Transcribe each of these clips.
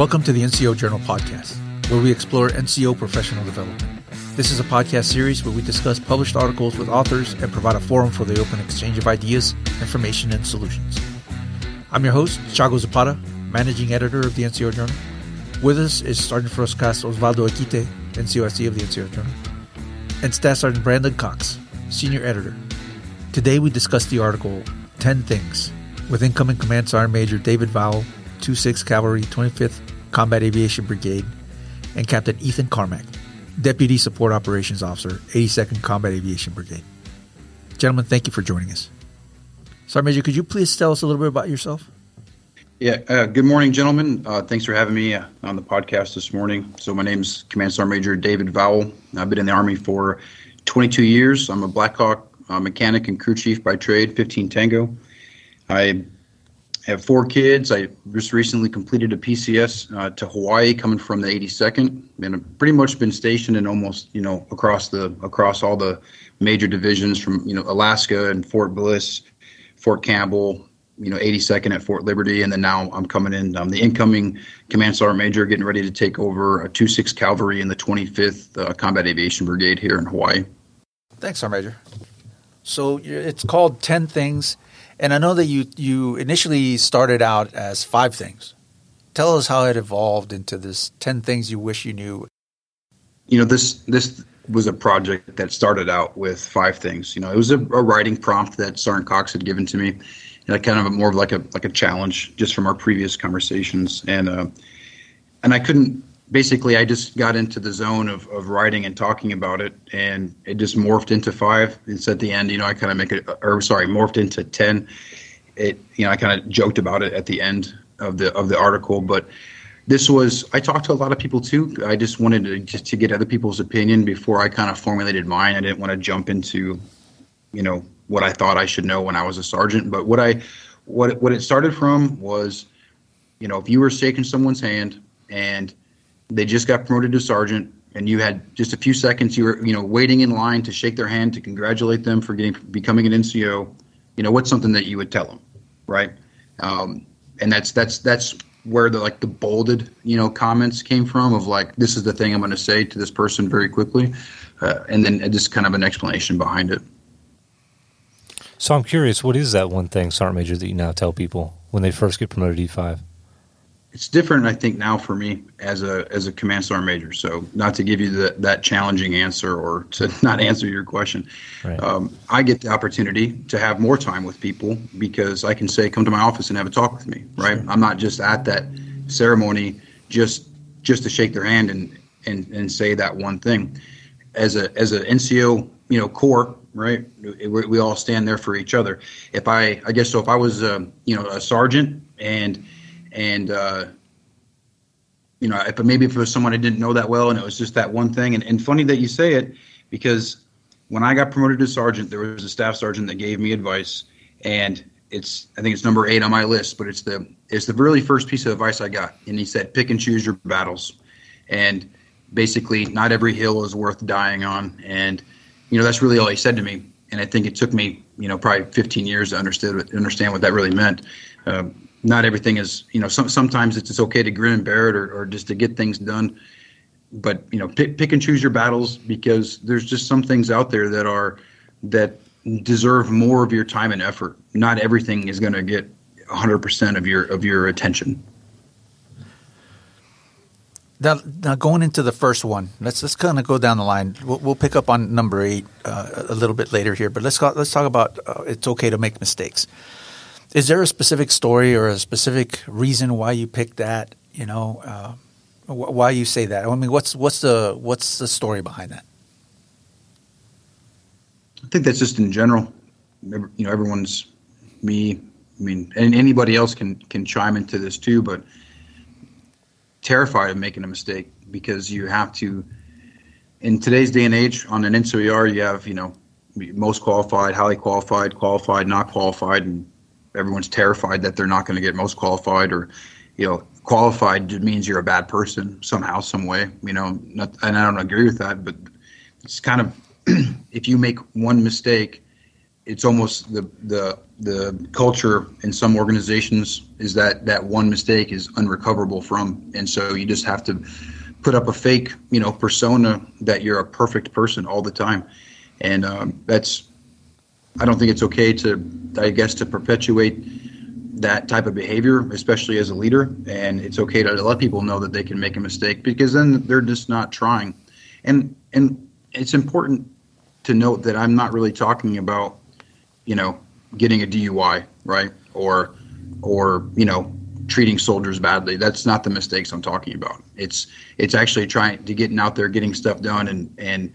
Welcome to the NCO Journal podcast, where we explore NCO professional development. This is a podcast series where we discuss published articles with authors and provide a forum for the open exchange of ideas, information, and solutions. I'm your host, Chago Zapata, managing editor of the NCO Journal. With us is Sergeant First Class Osvaldo Equite, NCOIC of the NCO Journal, and Staff Sergeant Brandon Cox, senior editor. Today we discuss the article 10 Things with incoming Command Sergeant Major David Vowell, 26th Cavalry 25th Combat Aviation Brigade, and Captain Ethan Carmack, Deputy Support Operations Officer, 82nd Combat Aviation Brigade. Gentlemen, thank you for joining us. Sergeant Major, could you please tell us a little bit about yourself? Yeah, uh, good morning, gentlemen. Uh, thanks for having me uh, on the podcast this morning. So, my name is Command Sergeant Major David Vowell. I've been in the Army for 22 years. I'm a Black Hawk uh, mechanic and crew chief by trade, 15 Tango. I have four kids. I just recently completed a PCS uh, to Hawaii, coming from the 82nd, and I've pretty much been stationed in almost you know across the across all the major divisions from you know Alaska and Fort Bliss, Fort Campbell, you know 82nd at Fort Liberty, and then now I'm coming in. I'm the incoming Command Sergeant Major, getting ready to take over a 26 Cavalry in the 25th uh, Combat Aviation Brigade here in Hawaii. Thanks, Sergeant Major. So it's called 10 Things and I know that you you initially started out as five things. Tell us how it evolved into this ten things you wish you knew. You know, this this was a project that started out with five things. You know, it was a, a writing prompt that Sergeant Cox had given to me, and kind of more of like a like a challenge just from our previous conversations, and uh, and I couldn't basically I just got into the zone of, of writing and talking about it and it just morphed into five. It's at the end, you know, I kind of make it, or sorry, morphed into 10. It, you know, I kind of joked about it at the end of the, of the article, but this was, I talked to a lot of people too. I just wanted to just to get other people's opinion before I kind of formulated mine. I didn't want to jump into, you know, what I thought I should know when I was a sergeant, but what I, what, what it started from was, you know, if you were shaking someone's hand and they just got promoted to sergeant and you had just a few seconds you were you know waiting in line to shake their hand to congratulate them for getting becoming an nco you know what's something that you would tell them right? Um, and that's that's that's where the like the bolded you know comments came from of like this is the thing i'm going to say to this person very quickly uh, and then just kind of an explanation behind it. So i'm curious what is that one thing sergeant major that you now tell people when they first get promoted to e5 it's different i think now for me as a as a command sergeant major so not to give you the, that challenging answer or to not answer your question right. um, i get the opportunity to have more time with people because i can say come to my office and have a talk with me right sure. i'm not just at that ceremony just just to shake their hand and and and say that one thing as a as a nco you know core right we, we all stand there for each other if i i guess so if i was uh, you know a sergeant and and uh, you know, if maybe if it was someone I didn't know that well, and it was just that one thing. And, and funny that you say it, because when I got promoted to sergeant, there was a staff sergeant that gave me advice, and it's I think it's number eight on my list, but it's the it's the really first piece of advice I got, and he said, pick and choose your battles, and basically, not every hill is worth dying on, and you know that's really all he said to me. And I think it took me, you know, probably 15 years to understand understand what that really meant. Um, not everything is you know some, sometimes it's just okay to grin and bear it or, or just to get things done but you know pick, pick and choose your battles because there's just some things out there that are that deserve more of your time and effort not everything is going to get 100% of your of your attention now, now going into the first one, let's let's kind of go down the line. We'll, we'll pick up on number eight uh, a little bit later here, but let's go, let's talk about uh, it's okay to make mistakes. Is there a specific story or a specific reason why you picked that? You know, uh, why you say that? I mean, what's what's the what's the story behind that? I think that's just in general. You know, everyone's me. I mean, and anybody else can can chime into this too, but terrified of making a mistake because you have to. In today's day and age, on an NCOER, you have you know most qualified, highly qualified, qualified, not qualified, and everyone's terrified that they're not going to get most qualified or you know qualified means you're a bad person somehow some way you know not, and i don't agree with that but it's kind of if you make one mistake it's almost the the the culture in some organizations is that that one mistake is unrecoverable from, and so you just have to put up a fake, you know, persona that you're a perfect person all the time, and um, that's. I don't think it's okay to, I guess, to perpetuate that type of behavior, especially as a leader. And it's okay to let people know that they can make a mistake because then they're just not trying. And and it's important to note that I'm not really talking about, you know, getting a DUI, right? Or or, you know, treating soldiers badly. That's not the mistakes I'm talking about. It's it's actually trying to getting out there, getting stuff done and and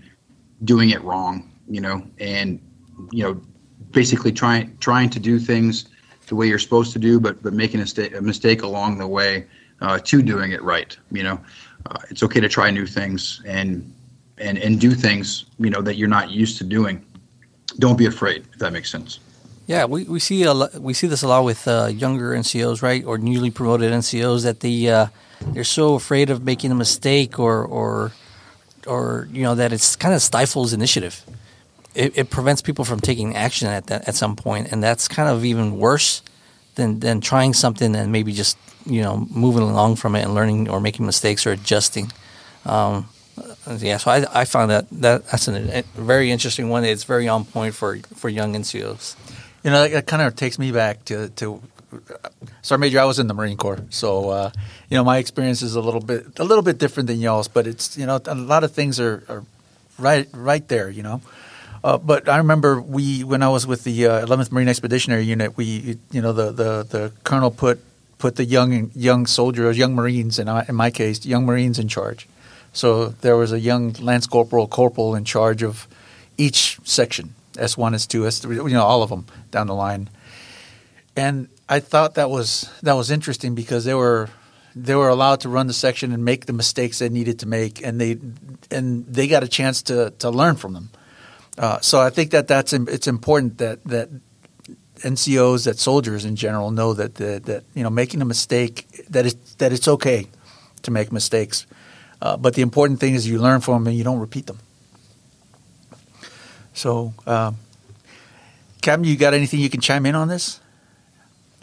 doing it wrong, you know, and you know, basically trying trying to do things the way you're supposed to do, but but making a, sta- a mistake along the way uh, to doing it right. You know, uh, it's okay to try new things and and and do things you know that you're not used to doing. Don't be afraid, if that makes sense. Yeah, we, we see a we see this a lot with uh, younger NCOs, right, or newly promoted NCOs that the uh, they're so afraid of making a mistake or or or you know that it's kind of stifles initiative it, it, prevents people from taking action at that at some point, and that's kind of even worse than than trying something and maybe just you know moving along from it and learning or making mistakes or adjusting. Um, yeah, so I, I found that, that that's an, a very interesting one. It's very on point for for young NCOs. You know, it kind of takes me back to to Sergeant Major. I was in the Marine Corps, so uh, you know my experience is a little bit a little bit different than y'all's, but it's you know a lot of things are, are right right there. You know, uh, but I remember we when I was with the uh, 11th Marine Expeditionary Unit, we you know the the, the colonel put put the young young soldiers, young Marines, in, in my case, young Marines in charge. So there was a young lance corporal, corporal in charge of each section, S one, S two, S three, you know, all of them down the line. And I thought that was that was interesting because they were they were allowed to run the section and make the mistakes they needed to make, and they and they got a chance to to learn from them. Uh, so I think that that's it's important that that NCOs, that soldiers in general, know that the, that you know making a mistake that is that it's okay to make mistakes, uh, but the important thing is you learn from them and you don't repeat them. So, uh, Captain, you got anything you can chime in on this?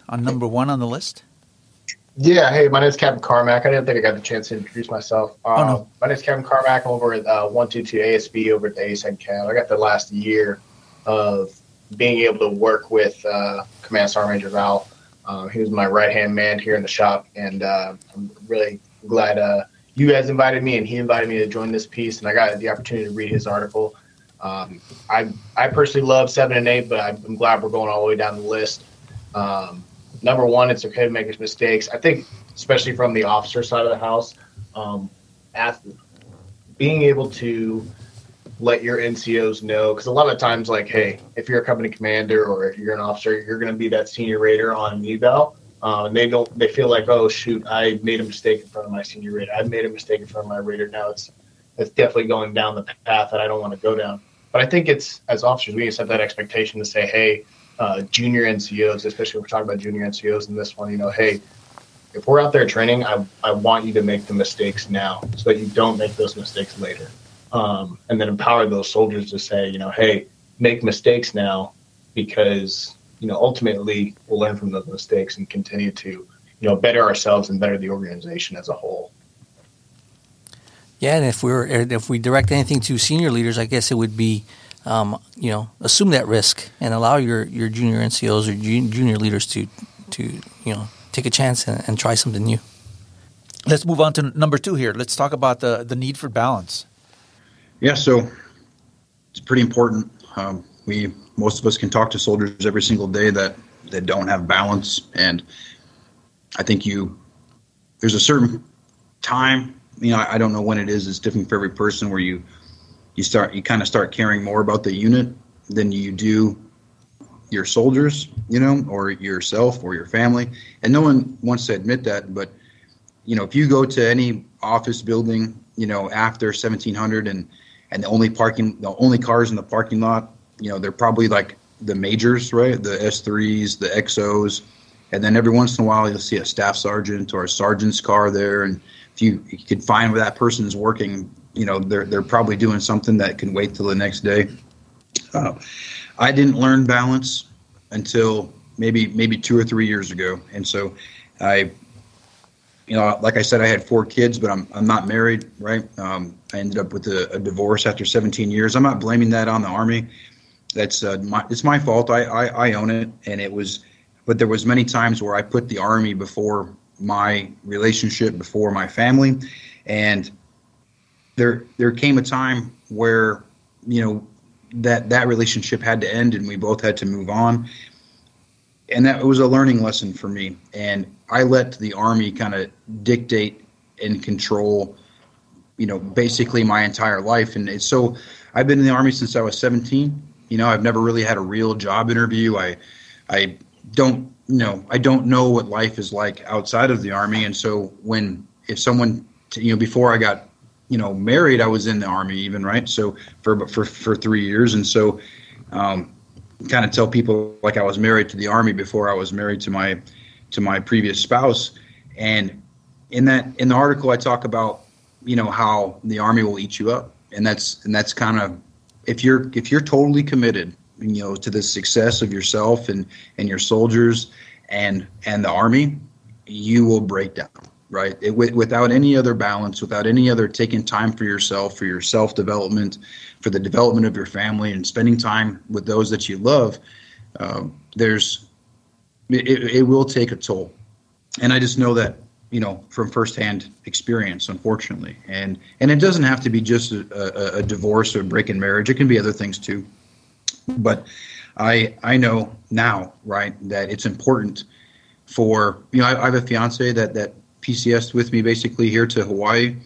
On number one on the list. Yeah, hey, my name is Captain Carmack. I didn't think I got the chance to introduce myself. Um, oh, no. Um, my name is Captain Carmack. I'm over at uh, 122 ASB over at the ASEC camp. I got the last year of being able to work with uh, Command Sergeant Major Vowell. Uh, he was my right hand man here in the shop, and uh, I'm really glad uh, you guys invited me and he invited me to join this piece, and I got the opportunity to read his article. Um, I I personally love seven and eight, but I'm glad we're going all the way down the list. Um, number one, it's okay to make mistakes. I think, especially from the officer side of the house, um, being able to let your NCOs know, because a lot of times, like, hey, if you're a company commander or if you're an officer, you're going to be that senior rater on an eval. Uh, and they don't, they feel like, oh shoot, I made a mistake in front of my senior rater. I made a mistake in front of my rater. Now it's, it's definitely going down the path that I don't want to go down. But I think it's as officers, we need to set that expectation to say, hey, uh, junior NCOs, especially we're talking about junior NCOs in this one, you know, hey, if we're out there training, I, I want you to make the mistakes now so that you don't make those mistakes later. Um, and then empower those soldiers to say, you know, hey, make mistakes now because, you know, ultimately we'll learn from those mistakes and continue to, you know, better ourselves and better the organization as a whole. Yeah, and if we are if we direct anything to senior leaders, I guess it would be um, you know, assume that risk and allow your, your junior NCOs or junior leaders to, to you know, take a chance and, and try something new. Let's move on to number two here. Let's talk about the, the need for balance. Yeah, so it's pretty important. Um, we most of us can talk to soldiers every single day that that don't have balance, and I think you there's a certain time. You know, I, I don't know when it is. It's different for every person. Where you you start you kind of start caring more about the unit than you do your soldiers, you know, or yourself or your family. And no one wants to admit that, but you know, if you go to any office building, you know, after 1700 and and the only parking the only cars in the parking lot, you know, they're probably like the majors, right? The S3s, the XOs, and then every once in a while you'll see a staff sergeant or a sergeant's car there and if you, you can find where that person is working you know they're they're probably doing something that can wait till the next day. Uh, I didn't learn balance until maybe maybe two or three years ago, and so I, you know, like I said, I had four kids, but I'm I'm not married, right? Um, I ended up with a, a, divorce after 17 years. I'm not blaming that on the army. That's uh, my it's my fault. I, I I own it, and it was, but there was many times where I put the army before my relationship, before my family, and there there came a time where you know that that relationship had to end and we both had to move on. And that was a learning lesson for me. And i let the army kind of dictate and control you know basically my entire life. And so i've been in the army since i was 17 you know i've never really had a real job interview. I i don't you know i don't know what life is like outside of the army. And so when if someone you know before i got you know married i was in the army even right? So for for for three years. And so um, kind of tell people like i was married to the army before i was married to my to my previous spouse. And in that in the article i talk about you know how the army will eat you up. And that's and that's kind of if you're if you're totally committed you know to the success of yourself and and your soldiers and and the army you will break down right? It, without any other balance, without any other taking time for yourself, for your self development, for the development of your family, and spending time with those that you love, um, there's it, it will take a toll. And I just know that you know from firsthand experience, unfortunately. And and it doesn't have to be just a, a, a divorce or a break in marriage. It can be other things too. But I I know now, right, that it's important for you know I, I have a fiance that that PCS with me basically here to Hawaii,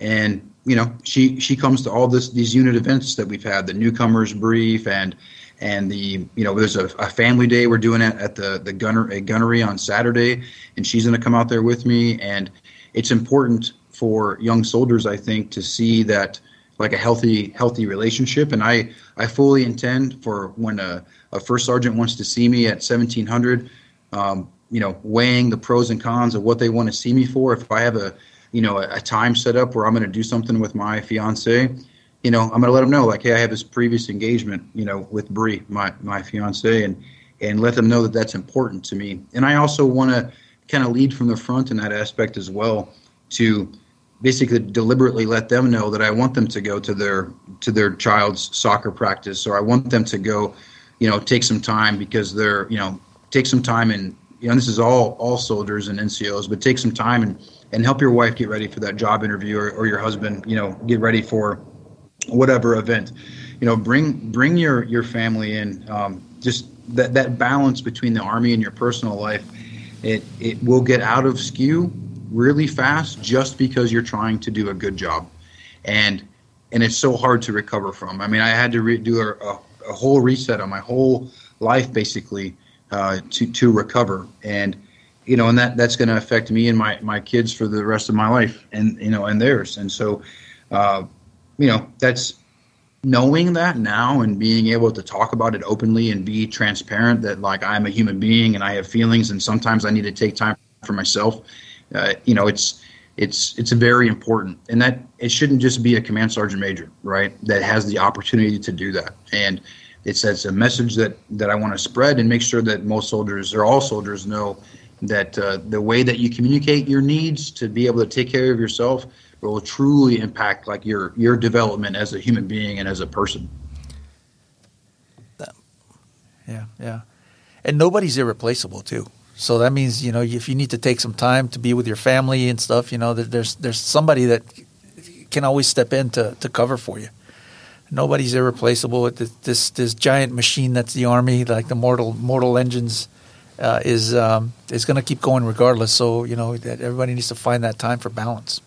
and you know she she comes to all this these unit events that we've had, the newcomers brief and and the you know there's a, a family day we're doing it at the the gunner a gunnery on Saturday, and she's going to come out there with me, and it's important for young soldiers I think to see that like a healthy healthy relationship. And i i fully intend for when a, a first sergeant wants to see me at 1700 um, you know, weighing the pros and cons of what they want to see me for. If I have a, you know, a, a time set up where I'm going to do something with my fiance, you know, I'm going to let them know, like, hey, I have this previous engagement, you know, with Bree, my my fiance, and and let them know that that's important to me. And I also want to kind of lead from the front in that aspect as well, to basically deliberately let them know that I want them to go to their to their child's soccer practice, or I want them to go, you know, take some time because they're, you know, take some time and you know, this is all all soldiers and NCOs, but take some time and and help your wife get ready for that job interview or, or your husband, you know, get ready for whatever event. You know, bring bring your your family in. Um, just that that balance between the army and your personal life, it it will get out of skew really fast just because you're trying to do a good job, and and it's so hard to recover from. I mean, I had to re- do a, a, a whole reset on my whole life basically uh, to to recover. And you know and that that's going to affect me and my my kids for the rest of my life and you know and theirs. And so uh, you know that's knowing that now and being able to talk about it openly and be transparent that like I'm a human being and I have feelings and sometimes I need to take time for myself uh, you know it's it's it's very important. And that it shouldn't just be a command sergeant major right that has the opportunity to do that. And it's, it's a message that, that I want to spread and make sure that most soldiers or all soldiers know that uh, the way that you communicate your needs to be able to take care of yourself will truly impact like your your development as a human being and as a person. Yeah, yeah, and nobody's irreplaceable too. So that means you know if you need to take some time to be with your family and stuff, you know there's there's somebody that can always step in to, to cover for you nobody's irreplaceable. with this, this, this giant machine that's the army, like the mortal mortal engines, uh, is um, is going to keep going regardless. So you know that everybody needs to find that time for balance.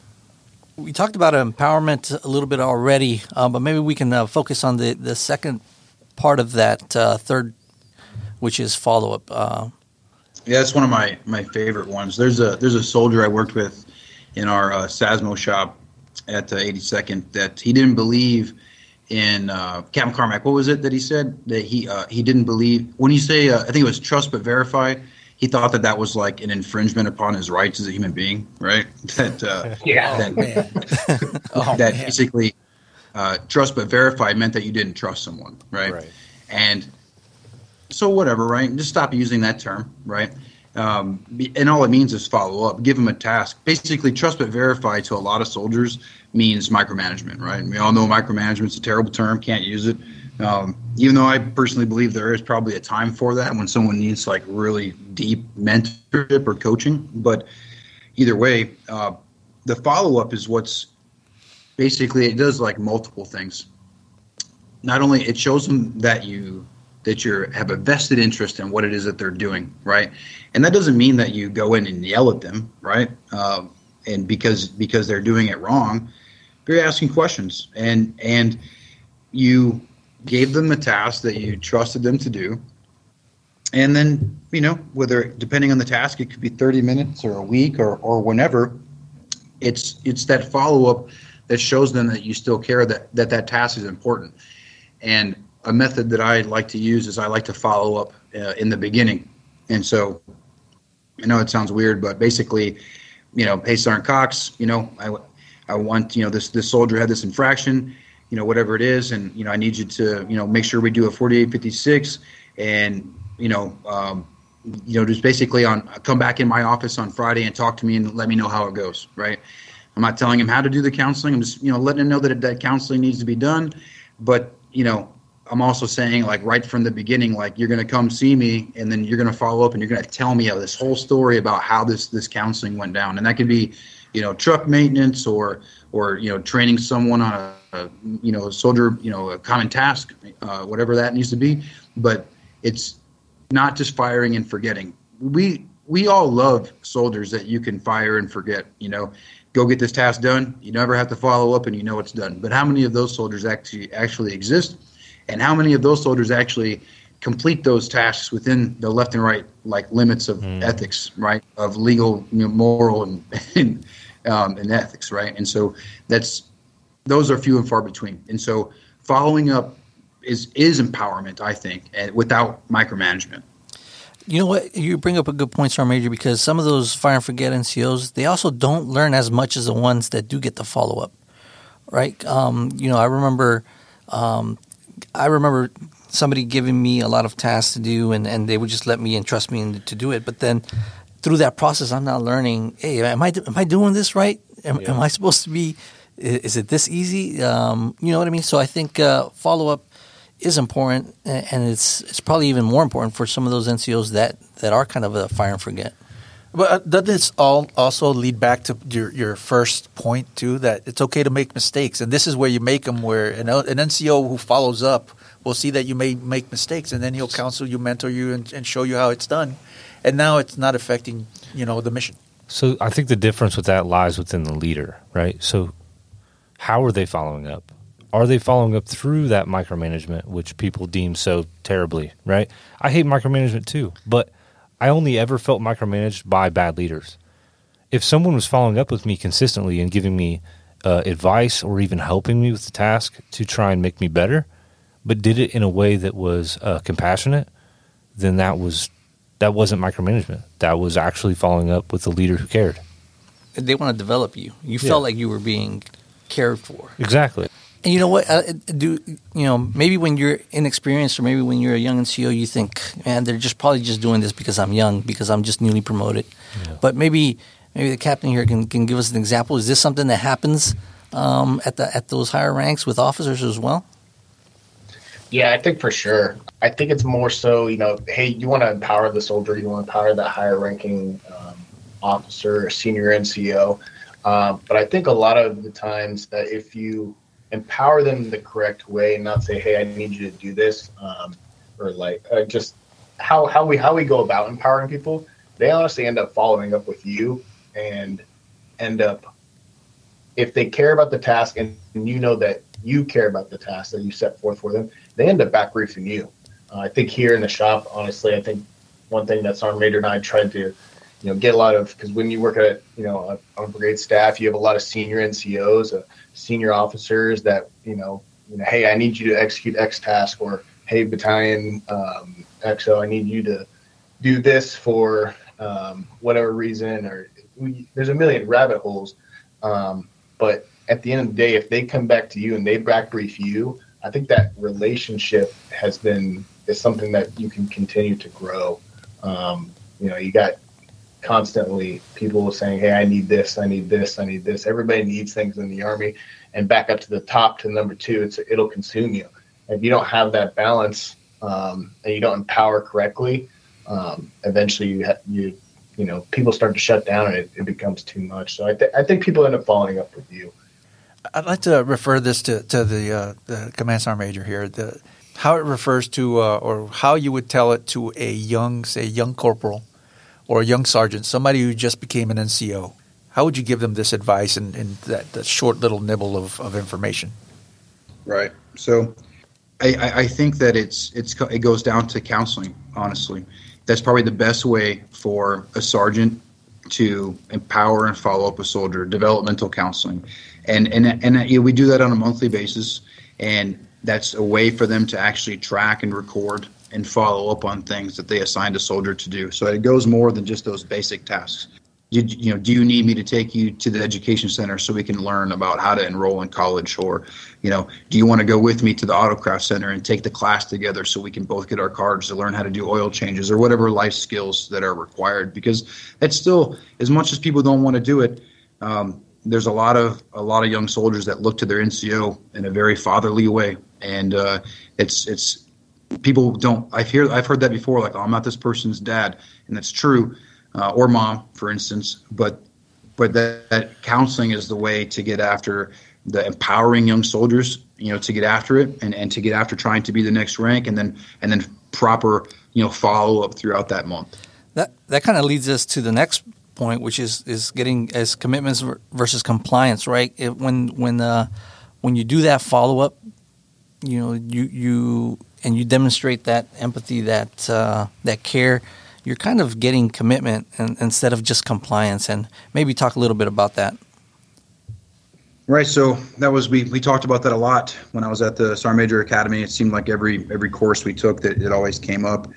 We talked about empowerment a little bit already, uh, but maybe we can uh, focus on the the second part of that uh, third, which is follow up. Uh. yeah, that's one of my my favorite ones. There's a there's a soldier I worked with in our uh, SASMO shop at 82nd that he didn't believe in uh, Captain Carmack. What was it that he said that he uh, he didn't believe when you say uh, I think it was trust but verify. He thought that that was like an infringement upon his rights as a human being, right? That uh, yeah, that, oh, that basically uh, trust but verify meant that you didn't trust someone, right? right? And so whatever, right? Just stop using that term, right? Um, and all it means is follow up. Give them a task. Basically, trust but verify to a lot of soldiers means micromanagement, right? And we all know micromanagement is a terrible term. Can't use it. Um, even though I personally believe there is probably a time for that when someone needs like really deep mentorship or coaching. But either way, uh, the follow up is what's basically it does like multiple things. Not only it shows them that you that you have a vested interest in what it is that they're doing, right? And that doesn't mean that you go in and yell at them, right? Um, and because because they're doing it wrong, you're asking questions, and and you gave them a task that you trusted them to do, and then you know whether depending on the task, it could be 30 minutes or a week or or whenever. It's it's that follow up that shows them that you still care that that that task is important, and a method that I like to use is I like to follow up uh, in the beginning. And so I know it sounds weird, but basically, you know, hey, Sergeant Cox, you know, I, I want, you know, this, this soldier had this infraction, you know, whatever it is. And, you know, I need you to, you know, make sure we do a 4856 and, you know, um, you know, just basically on come back in my office on Friday and talk to me and let me know how it goes. Right. I'm not telling him how to do the counseling. I'm just, you know, letting him know that that counseling needs to be done. But, you know, I'm also saying like right from the beginning, like you're going to come see me, and then you're going to follow up, and you're going to tell me this whole story about how this this counseling went down, and that could be, you know, truck maintenance or or you know training someone on a, a you know a soldier you know a common task, uh, whatever that needs to be, but it's not just firing and forgetting. We we all love soldiers that you can fire and forget. You know, go get this task done. You never have to follow up, and you know it's done. But how many of those soldiers actually actually exist? and how many of those soldiers actually complete those tasks within the left and right like limits of mm. ethics, right? Of legal, you know, moral, and and, um, and ethics, right? And so that's those are few and far between. And so following up is is empowerment, I think, and without micromanagement. You know what? You bring up a good point, Sergeant Major, because some of those fire and forget NCOs, they also don't learn as much as the ones that do get the follow up, right? Um, you know, I remember um, I remember somebody giving me a lot of tasks to do, and, and they would just let me and trust me to do it. But then through that process, I'm not learning. Hey, am I am I doing this right? Am, yeah. am I supposed to be? Is it this easy? Um, you know what I mean? So I think uh, follow up is important, and it's it's probably even more important for some of those NCOs that that are kind of a fire and forget. But uh, doesn't this all also lead back to your, your first point too? That it's okay to make mistakes, and this is where you make them. Where an, an NCO who follows up will see that you may make mistakes, and then he'll counsel you, mentor you, and, and show you how it's done. And now it's not affecting you know the mission. So I think the difference with that lies within the leader, right? So how are they following up? Are they following up through that micromanagement, which people deem so terribly, right? I hate micromanagement too, but I only ever felt micromanaged by bad leaders. If someone was following up with me consistently and giving me uh, advice or even helping me with the task to try and make me better, but did it in a way that was uh, compassionate, then that was that wasn't micromanagement. That was actually following up with a leader who cared. They want to develop you. You yeah. felt like you were being cared for. Exactly. And you know what? Uh, do you know? Maybe when you're inexperienced, or maybe when you're a young NCO, you think, "Man, they're just probably just doing this because I'm young, because I'm just newly promoted." Yeah. But maybe, maybe the captain here can, can give us an example. Is this something that happens um, at the at those higher ranks with officers as well? Yeah, I think for sure. I think it's more so, you know, hey, you want to empower the soldier, you want to empower that higher ranking um, officer, senior NCO. Um, but I think a lot of the times that if you empower them the correct way and not say, "Hey, I need you to do this," um, or like uh, just how how we how we go about empowering people. They honestly end up following up with you and end up if they care about the task and you know that you care about the task that you set forth for them, they end up back briefing you. Uh, I think here in the shop, honestly, I think one thing that Sergeant Major and I tried to, you know, get a lot of because when you work at you know on a brigade staff, you have a lot of senior NCOs, uh, senior officers that you know, you know, hey, I need you to execute X task, or hey, battalion um, XO, I need you to do this for um, whatever reason, or we, there's a million rabbit holes. Um, but at the end of the day, if they come back to you and they back brief you, I think that relationship has been is something that you can continue to grow. Um, you know, you got constantly people saying, "Hey, I need this, I need this, I need this." Everybody needs things in the army, and back up to the top to number two, it's it'll consume you. If you don't have that balance um, and you don't empower correctly, um, eventually you ha- you you know people start to shut down and it, it becomes too much. So I, th- I think people end up following up with you. I'd like to refer this to, to the uh, the command sergeant major here. The how it refers to uh, or how you would tell it to a young, say, young corporal or a young sergeant, somebody who just became an NCO. How would you give them this advice in that, that short little nibble of, of information? Right. So I, I think that it's it's it goes down to counseling. Honestly, that's probably the best way for a sergeant to empower and follow up a soldier. Developmental counseling, and and and you know, we do that on a monthly basis, and that's a way for them to actually track and record and follow up on things that they assigned a soldier to do. So it goes more than just those basic tasks you, you know, do you need me to take you to the education center so we can learn about how to enroll in college? Or, you know, do you want to go with me to the autocraft center and take the class together so we can both get our cards to learn how to do oil changes or whatever life skills that are required? Because it's still, as much as people don't want to do it, um, there's a lot of a lot of young soldiers that look to their NCO in a very fatherly way, and uh, it's it's people don't. I've hear I've heard that before. Like, oh, I'm not this person's dad, and that's true uh, or mom, for instance. But but that, that, counseling is the way to get after the empowering young soldiers. You know, to get after it and, and to get after trying to be the next rank, and then and then proper you know follow up throughout that month. That that kind of leads us to the next point, which is is getting as commitments versus compliance, right? It, when when uh, when you do that follow up, you know you you and you demonstrate that empathy, that uh, that care you're kind of getting commitment and, instead of just compliance. And maybe talk a little bit about that. Right. So that was we we talked about that a lot when I was at the Sergeant Major Academy. It seemed like every every course we took that it always came up,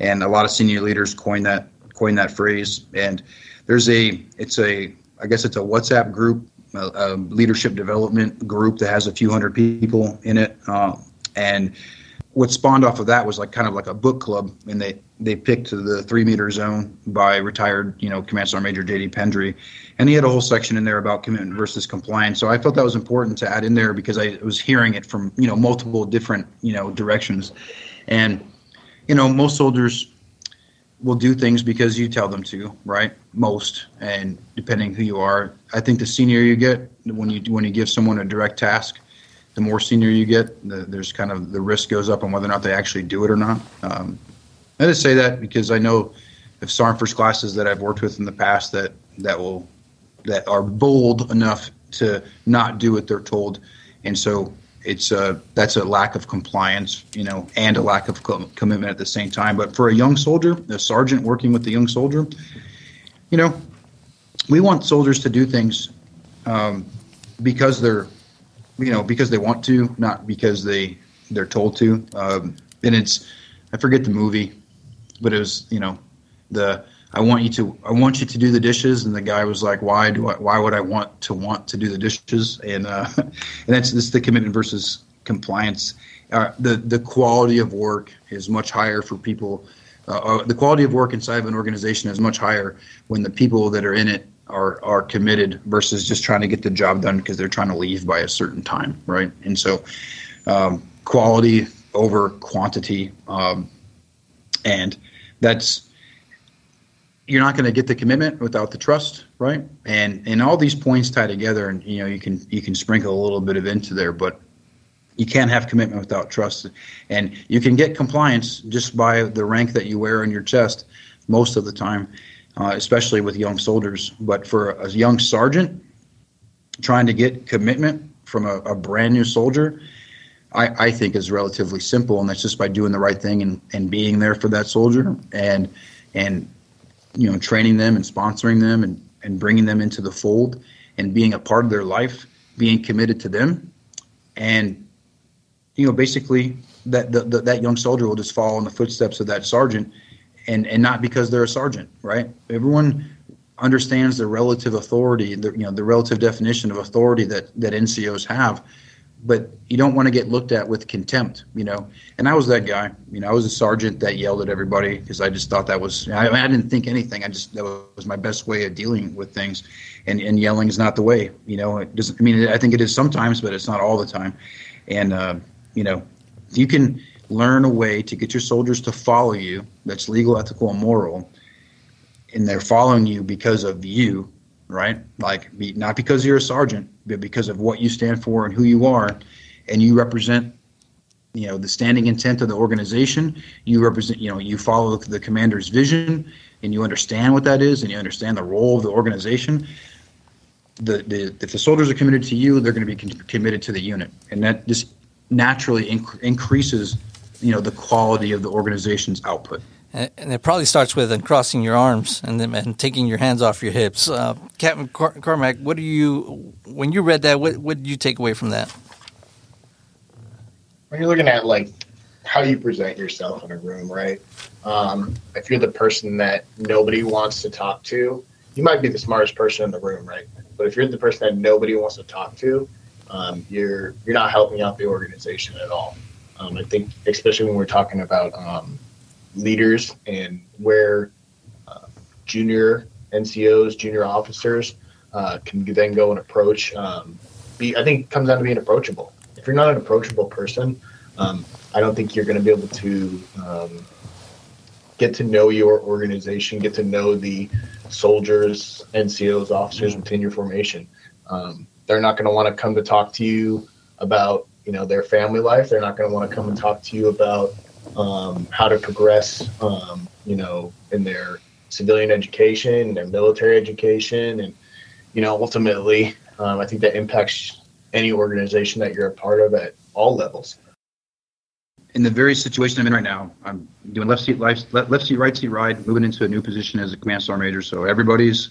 and a lot of senior leaders coined that coined that phrase. And there's a it's a I guess it's a WhatsApp group, a, a leadership development group that has a few hundred people in it, uh, and what spawned off of that was like kind of like a book club, and they they picked the three meter zone by retired, you know, Command Sergeant Major J.D. Pendry, and he had a whole section in there about commitment versus compliance. So I felt that was important to add in there because I was hearing it from you know multiple different you know directions, and you know most soldiers will do things because you tell them to, right? Most, and depending who you are, I think the senior you get when you when you give someone a direct task the more senior you get, the, there's kind of the risk goes up on whether or not they actually do it or not. Um, I just say that because I know sergeant first classes that I've worked with in the past that that will that are bold enough to not do what they're told, and so it's a that's a lack of compliance, you know, and a lack of com- commitment at the same time. But for a young soldier, a sergeant working with the young soldier, you know, we want soldiers to do things um, because they're you know because they want to, not because they they're told to. Um, and it's I forget the movie, but it was you know the I want you to I want you to do the dishes, and the guy was like, why do I why would I want to want to do the dishes? And uh, and that's this the commitment versus compliance. Uh, the the quality of work is much higher for people. Uh, uh the quality of work inside of an organization is much higher when the people that are in it are are committed versus just trying to get the job done because they're trying to leave by a certain time, right? And so, um, quality over quantity, um, and that's you're not going to get the commitment without the trust, right? And and all these points tie together, and you know you can you can sprinkle a little bit of into there, but you can't have commitment without trust, and you can get compliance just by the rank that you wear on your chest most of the time uh, especially with young soldiers. But for a young sergeant trying to get commitment from a, a brand new soldier, I, I, think is relatively simple, and that's just by doing the right thing and, and being there for that soldier and and you know training them and sponsoring them and, and bringing them into the fold and being a part of their life, being committed to them, and you know basically that the, the, that young soldier will just follow in the footsteps of that sergeant and and not because they're a sergeant, right? Everyone understands the relative authority, the you know the relative definition of authority that that NCOs have, but you don't want to get looked at with contempt, you know. And I was that guy, you know. I was a sergeant that yelled at everybody because I just thought that was. I, I, didn't think anything. I just that was my best way of dealing with things, and and yelling is not the way, you know. It doesn't. I mean, I think it is sometimes, but it's not all the time. And uh, you know, you can learn a way to get your soldiers to follow you that's legal, ethical, and moral, and they're following you because of you, right? Like not because you're a sergeant, because of what you stand for and who you are, and you represent you know the standing intent of the organization you represent you know you follow the commander's vision and you understand what that is and you understand the role of the organization the, the if the soldiers are committed to you they're going to be con- committed to the unit. And that just naturally inc- increases you know the quality of the organization's output and it probably starts with uncrossing your arms and then and taking your hands off your hips. Uh, Captain Carmack, what do you when you read that? What what did you take away from that? When you're looking at like how you present yourself in a room, right? Um, if you're the person that nobody wants to talk to, you might be the smartest person in the room, right? But if you're the person that nobody wants to talk to, um, you're you're not helping out the organization at all. Um, I think, especially when we're talking about um, leaders and where uh, junior NCOs, junior officers uh, can then go and approach. Um, be, I think it comes down to being approachable. If you're not an approachable person, um, I don't think you're going to be able to um, get to know your organization, get to know the soldiers, NCOs, officers within your formation. Um, they're not going to want to come to talk to you about you know their family life. They're not going to want to come and talk to you about um, how to progress, um, you know, in their civilian education, their military education, and you know, ultimately, um, I think that impacts any organization that you're a part of at all levels. In the very situation I'm in right now, I'm doing left seat, left, left seat, right seat ride, moving into a new position as a command sergeant major. So everybody's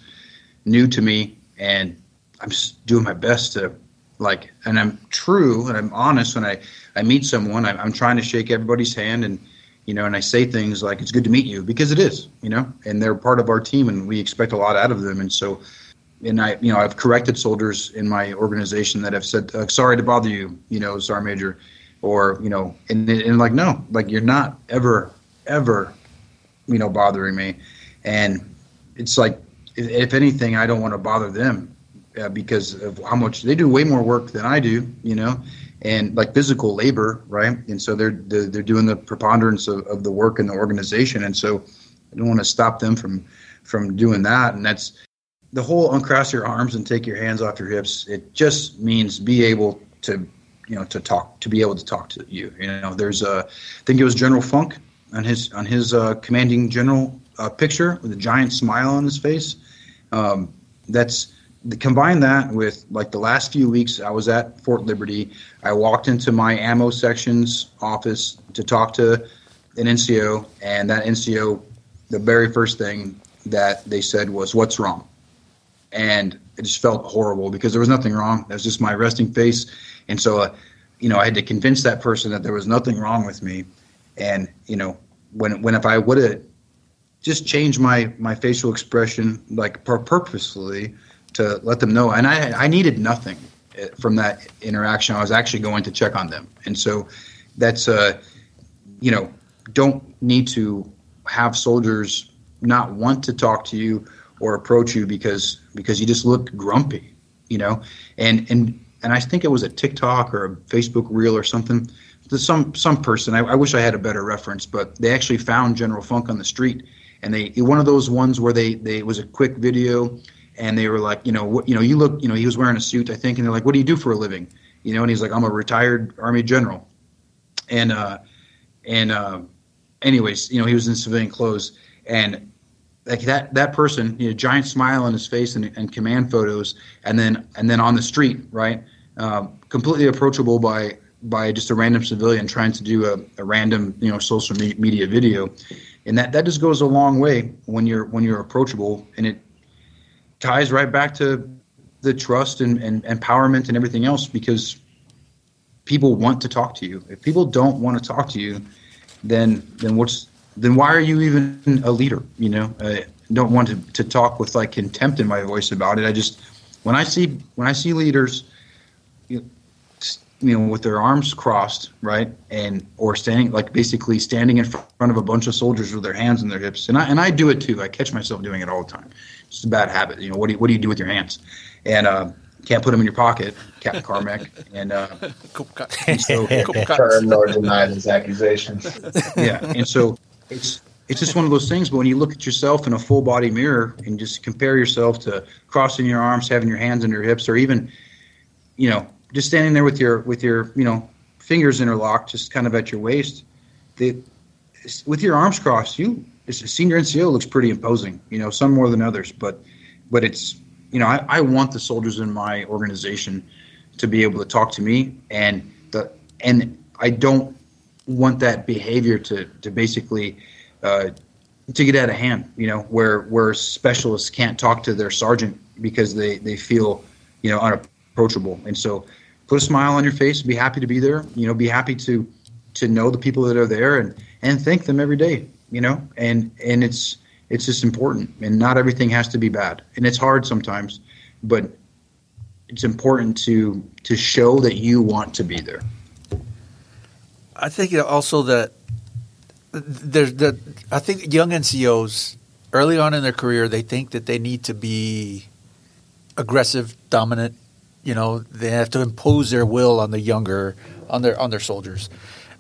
new to me, and I'm just doing my best to like, and I'm true and I'm honest when I I meet someone, I'm, I'm trying to shake everybody's hand and you know, and I say things like "It's good to meet you" because it is, you know, and they're part of our team, and we expect a lot out of them. And so, and I, you know, I've corrected soldiers in my organization that have said, uh, "Sorry to bother you," you know, Sergeant Major, or you know, and, and like, no, like you're not ever, ever, you know, bothering me, and it's like, if, if anything, I don't want to bother them uh, because of how much they do way more work than I do, you know, and like physical labor, right? And so they're they're, they're doing the preponderance of, of the work in the organization, and so I don't want to stop them from from doing that. And that's the whole uncross your arms and take your hands off your hips. It just means be able to you know to talk to be able to talk to you. You know, there's a I think it was General Funk on his on his uh, commanding general uh, picture with a giant smile on his face. Um, that's combine that with like the last few weeks I was at Fort Liberty. I walked into my ammo section's office to talk to an NCO, and that NCO, the very first thing that they said was, "What's wrong?" And it just felt horrible because there was nothing wrong. That was just my resting face, and so, uh, you know, I had to convince that person that there was nothing wrong with me. And you know, when when if I would have just changed my my facial expression like purposefully to let them know. And I I needed nothing eh, from that interaction. I was actually going to check on them, and so that's uh, you know, don't need to have soldiers not want to talk to you or approach you because because you just look grumpy, you know, and and and I think it was a TikTok or a Facebook reel or something. Some some person I, I wish I had a better reference, but they actually found General Funk on the street, and they one of those ones where they they was a quick video and they were like, you know, what, you know, you look, you know, he was wearing a suit, I think, and they're like, what do you do for a living? You know, and he's like, I'm a retired Army general, and uh, and uh, anyways, you know, he was in civilian clothes, and like that that person, you know, giant smile on his face and, and command photos, and then and then on the street, right, um, completely approachable by by just a random civilian trying to do a, a random, you know, social media video, and that that just goes a long way when you're when you're approachable, and it ties right back to the trust and, and empowerment and everything else because people want to talk to you. If people don't want to talk to you, then then what's then why are you even a leader? You know, I don't want to, to talk with like contempt in my voice about it. I just when I see when I see leaders, you know, with their arms crossed, right, and or standing like basically standing in front of a bunch of soldiers with their hands in their hips, and I and I do it too. I catch myself doing it all the time. It's a bad habit. You know, what do you, what do you do with your hands? And uh, can't put them in your pocket, Captain Carmack. And, uh, and so, confirm nor deny these accusations. Yeah, and so it's it's just one of those things. But when you look at yourself in a full body mirror and just compare yourself to crossing your arms, having your hands on your hips, or even, you know, just standing there with your with your you know fingers interlocked, just kind of at your waist, the, with your arms crossed, you as a senior NCO looks pretty imposing. You know, some more than others, but but it's you know I, I want the soldiers in my organization to be able to talk to me and the and I don't want that behavior to to basically uh, to get out of hand. You know, where where specialists can't talk to their sergeant because they they feel you know unapproachable, and so put a smile on your face, be happy to be there. You know, be happy to to know the people that are there and and thank them every day. You know, and and it's it's just important, and not everything has to be bad, and it's hard sometimes, but it's important to to show that you want to be there. I think also that there's the I think young NCOs early on in their career they think that they need to be aggressive, dominant. You know, they have to impose their will on the younger on their on their soldiers.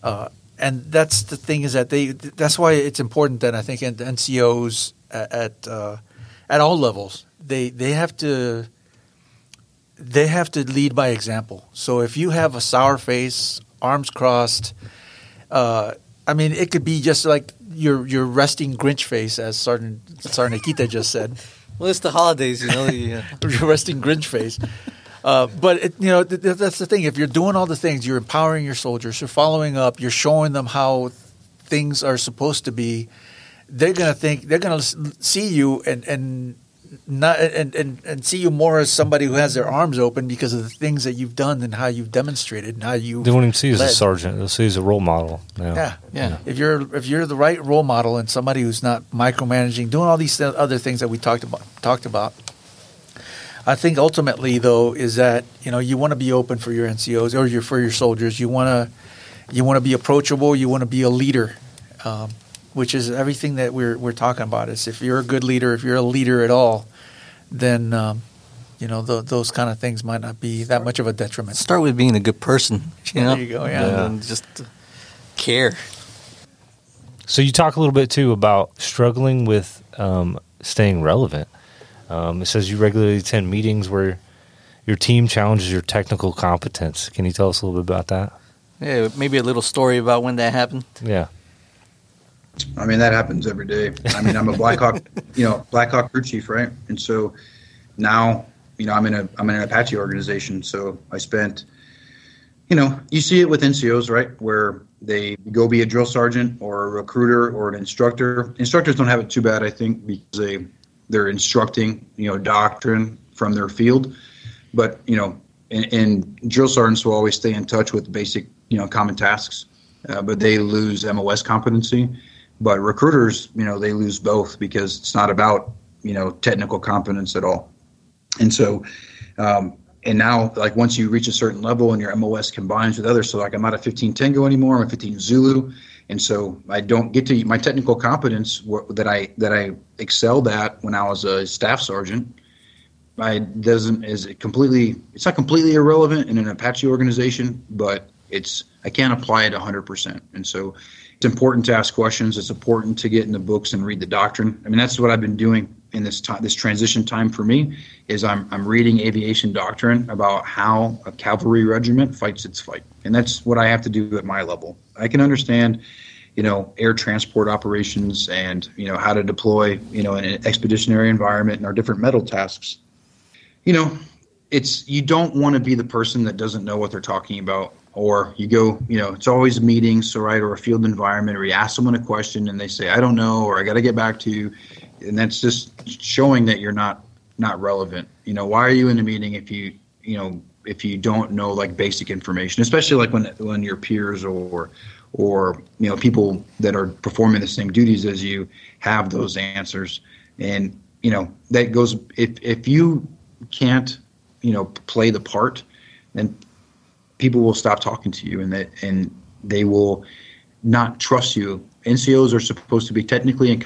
Uh, and that's the thing is that they that's why it's important that I think NCOs at at, uh, at all levels they they have to they have to lead by example. So if you have a sour face, arms crossed, uh, I mean, it could be just like your your resting Grinch face, as Sergeant Sergeant Nikita just said. Well, it's the holidays, you know. your resting Grinch face. Uh, but it, you know th- th- that's the thing. If you're doing all the things, you're empowering your soldiers. You're following up. You're showing them how things are supposed to be. They're gonna think. They're gonna see you and and not and, and, and see you more as somebody who has their arms open because of the things that you've done and how you've demonstrated and how you they won't even see you as a sergeant they'll see you as a role model yeah. yeah. yeah if you're if you're the right role model and somebody who's not micromanaging doing all these other things that we talked about talked about I think ultimately though is that you know you want to be open for your NCOs or your for your soldiers you want to you want to be approachable you want to be a leader um, which is everything that we're we're talking about. Is if you're a good leader, if you're a leader at all, then um, you know th- those kind of things might not be that much of a detriment. Start with being a good person. You know? there you go. Yeah, yeah. and just care. So you talk a little bit too about struggling with um, staying relevant. Um, it says you regularly attend meetings where your team challenges your technical competence. Can you tell us a little bit about that? Yeah, maybe a little story about when that happened. Yeah. I mean, that happens every day. I mean, I'm a Blackhawk, you know, Blackhawk crew chief, right? And so now, you know, I'm in a I'm in an Apache organization. So I spent, you know, you see it with NCOs, right, where they go be a drill sergeant or a recruiter or an instructor. Instructors don't have it too bad, I think, because they they're instructing, you know, doctrine from their field. But you know, and, and drill sergeants will always stay in touch with basic, you know, common tasks. Uh, but they lose MOS competency. But recruiters, you know, they lose both because it's not about you know technical competence at all. And so, um, and now like once you reach a certain level and your MOS combines with others, so like I'm not a 15 Tango anymore, I'm a 15 Zulu, and so I don't get to my technical competence that I that I excelled at when I was a staff sergeant. I doesn't is it completely it's not completely irrelevant in an Apache organization, but it's I can't apply it 100%. And so it's important to ask questions. It's important to get in the books and read the doctrine. I mean, that's what I've been doing in this time, this transition time for me. Is I'm I'm reading aviation doctrine about how a cavalry regiment fights its fight, and that's what I have to do at my level. I can understand, you know, air transport operations and you know how to deploy, you know, in an expeditionary environment and our different METL tasks. You know, it's you don't want to be the person that doesn't know what they're talking about or you go, you know, it's always meetings, so right, or a field environment, or you ask someone a question and they say, I don't know, or I got to get back to you, and that's just showing that you're not not relevant. You know, why are you in a meeting if you, you know, if you don't know like basic information, especially like when when your peers or or you know people that are performing the same duties as you have those answers, and you know that goes if if you can't you know play the part then people will stop talking to you and that and they will not trust you. NCOs are supposed to be technically and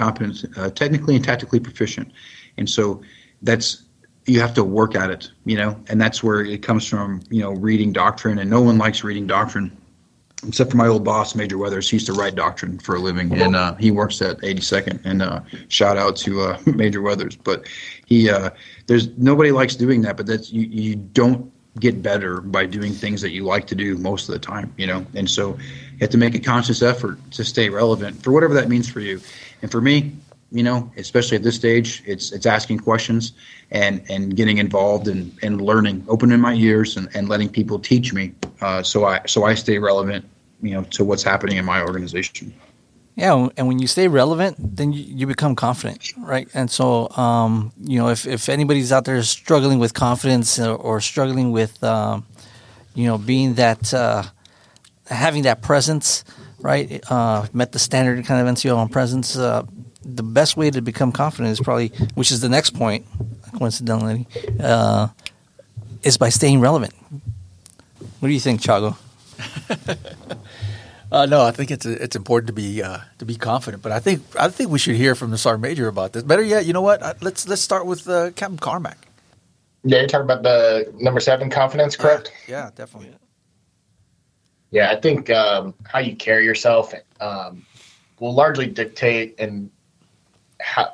uh, technically and tactically proficient, and so that's you have to work at it, you know, and that's where it comes from, you know, reading doctrine, and no one likes reading doctrine except for my old boss, Major Weathers. He used to write doctrine for a living, and uh, he works at 82nd. And uh, shout out to uh, Major Weathers. But he, uh, there's nobody likes doing that, but that's you. You don't get better by doing things that you like to do most of the time, you know. And so you have to make a conscious effort to stay relevant for whatever that means for you. And for me, you know, especially at this stage, it's it's asking questions and and getting involved and, and learning, opening my ears and, and letting people teach me, uh, so I so I stay relevant, you know, to what's happening in my organization. Yeah, and when you stay relevant, then you, you become confident, right? And so, um, you know, if, if anybody's out there struggling with confidence or, or struggling with, um, you know, being that, uh, having that presence, right? Uh, met the standard kind of NCO on presence. Uh, the best way to become confident is probably, which is the next point, coincidentally, uh, is by staying relevant. What do you think, Chago? Uh, no, I think it's it's important to be uh, to be confident, but I think I think we should hear from the sergeant major about this. Better yet, you know what? Uh, let's let's start with uh, Captain Carmack. Yeah, you're talking about the number seven confidence, correct? Yeah, yeah definitely. Yeah, I think um, how you carry yourself um, will largely dictate and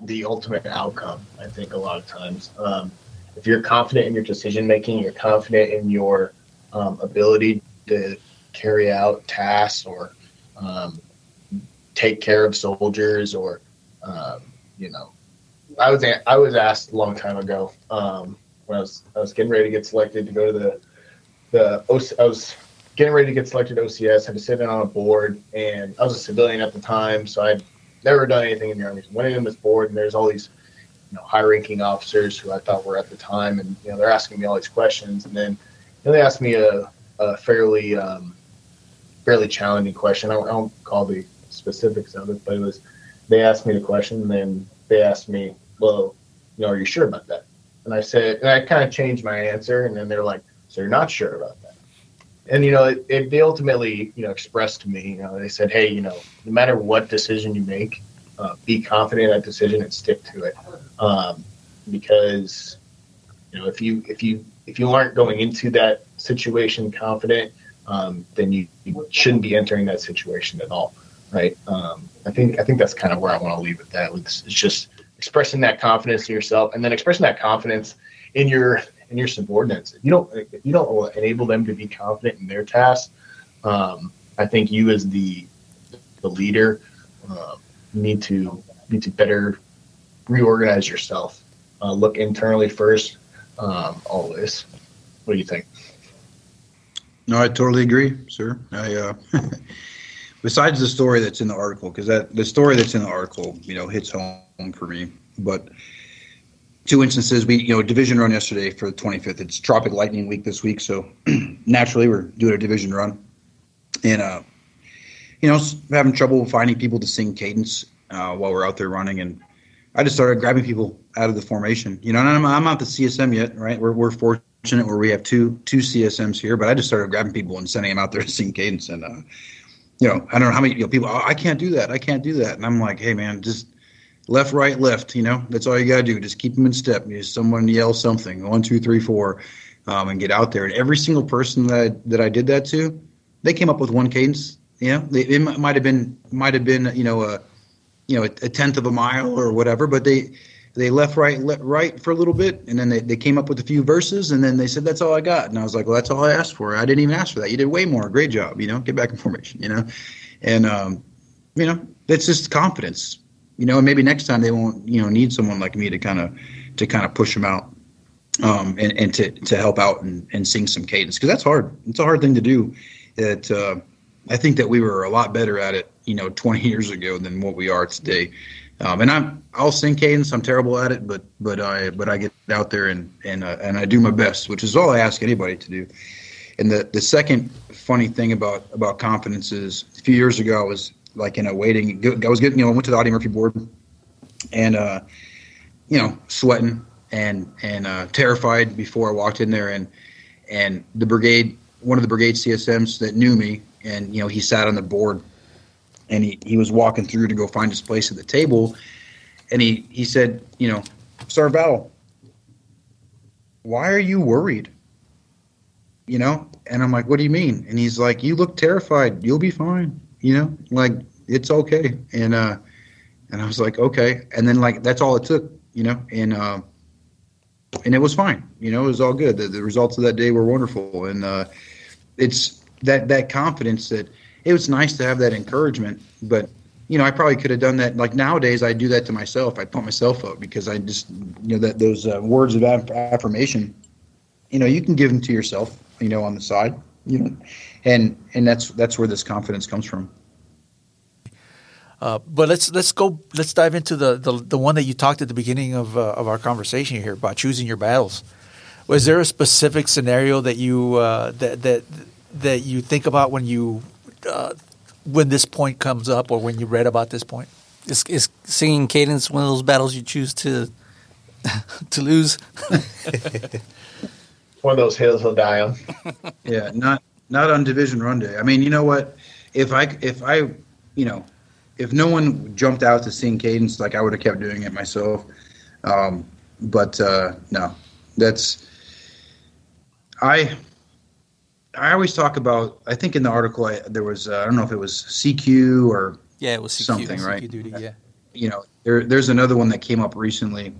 the ultimate outcome. I think a lot of times, um, if you're confident in your decision making, you're confident in your um, ability to carry out tasks or um, take care of soldiers or um, you know I was I was asked a long time ago um, when I was I was getting ready to get selected to go to the the I was getting ready to get selected OCS had to sit in on a board and I was a civilian at the time so I'd never done anything in the army went in this board and there's all these you know high ranking officers who I thought were at the time and you know they're asking me all these questions and then you know, they asked me a, a fairly um, fairly challenging question. I I don't call the specifics of it, but it was they asked me the question, and then they asked me, "Well, you know, are you sure about that?" And I said, and I kind of changed my answer, and then they're like, "So you're not sure about that?" And you know, it, it, they ultimately, you know, expressed to me, you know, they said, "Hey, you know, no matter what decision you make, uh, be confident in that decision and stick to it, um, because you know, if you if you if you aren't going into that situation confident, um, then you, you, shouldn't be entering that situation at all, right? Um, I think I think that's kind of where I want to leave it. That it's, it's just expressing that confidence in yourself, and then expressing that confidence in your in your subordinates. If you don't if you don't enable them to be confident in their tasks, um, I think you as the the leader uh, need to need to better reorganize yourself. Uh, look internally first, um, always. What do you think? No, I totally agree, sir. I uh, besides the story that's in the article, because that the story that's in the article, you know, hits home for me. But two instances, we you know division run yesterday for the 25th. It's Tropic Lightning Week this week, so naturally we're doing a division run, and uh, you know, having trouble finding people to sing cadence uh, while we're out there running, and I just started grabbing people out of the formation. You know, and I'm, I'm not the CSM yet, right? We're we're fortunate where we have two two CSMs here, but I just started grabbing people and sending them out there to sing cadence. And uh, you know, I don't know how many you know, people. Oh, I can't do that. I can't do that. And I'm like, hey man, just left, right, left. You know, that's all you gotta do. Just keep them in step. You just someone yell something, one, two, three, four, um, and get out there. And every single person that I, that I did that to, they came up with one cadence. You know, they, it might have been might have been you know a you know a, a tenth of a mile or whatever, but they they left right left right for a little bit and then they, they came up with a few verses and then they said that's all i got and i was like well that's all i asked for i didn't even ask for that you did way more great job you know get back in formation you know and um, you know that's just confidence you know and maybe next time they won't you know need someone like me to kind of to kind of push them out um, and, and to, to help out and, and sing some cadence because that's hard it's a hard thing to do that uh, i think that we were a lot better at it you know 20 years ago than what we are today um, and I'm I'll sing cadence. I'm terrible at it, but but I but I get out there and and uh, and I do my best, which is all I ask anybody to do. And the the second funny thing about about confidence is a few years ago I was like in a waiting. I was getting you know I went to the Audie Murphy board, and uh, you know sweating and and uh, terrified before I walked in there, and and the brigade one of the brigade CSMs that knew me, and you know he sat on the board, and he, he was walking through to go find his place at the table, and he he said, you know, Sarvel, why are you worried? You know, and I'm like, what do you mean? And he's like, you look terrified. You'll be fine. You know, like it's okay. And uh, and I was like, okay. And then like that's all it took. You know, and uh, and it was fine. You know, it was all good. The, the results of that day were wonderful, and uh, it's that that confidence that it was nice to have that encouragement. But you know, I probably could have done that. Like nowadays, I do that to myself. I pump myself up because I just you know that those uh, words of affirmation. You know, you can give them to yourself. You know, on the side. You know, and and that's that's where this confidence comes from. Uh, but let's let's go let's dive into the, the, the one that you talked at the beginning of uh, of our conversation here about choosing your battles. Was there a specific scenario that you uh, that that that you think about when you uh, when this point comes up or when you read about this point? Is, is singing cadence one of those battles you choose to to lose? one of those hills he'll die on. yeah, not not on division run day. I mean, you know what? If I if I you know if no one jumped out to sing cadence, like I would have kept doing it myself. Um, but uh, no, that's I. I always talk about. I think in the article I, there was uh, I don't know if it was CQ or yeah, it was CQ, something right. CQ duty, yeah. You know, there there's another one that came up recently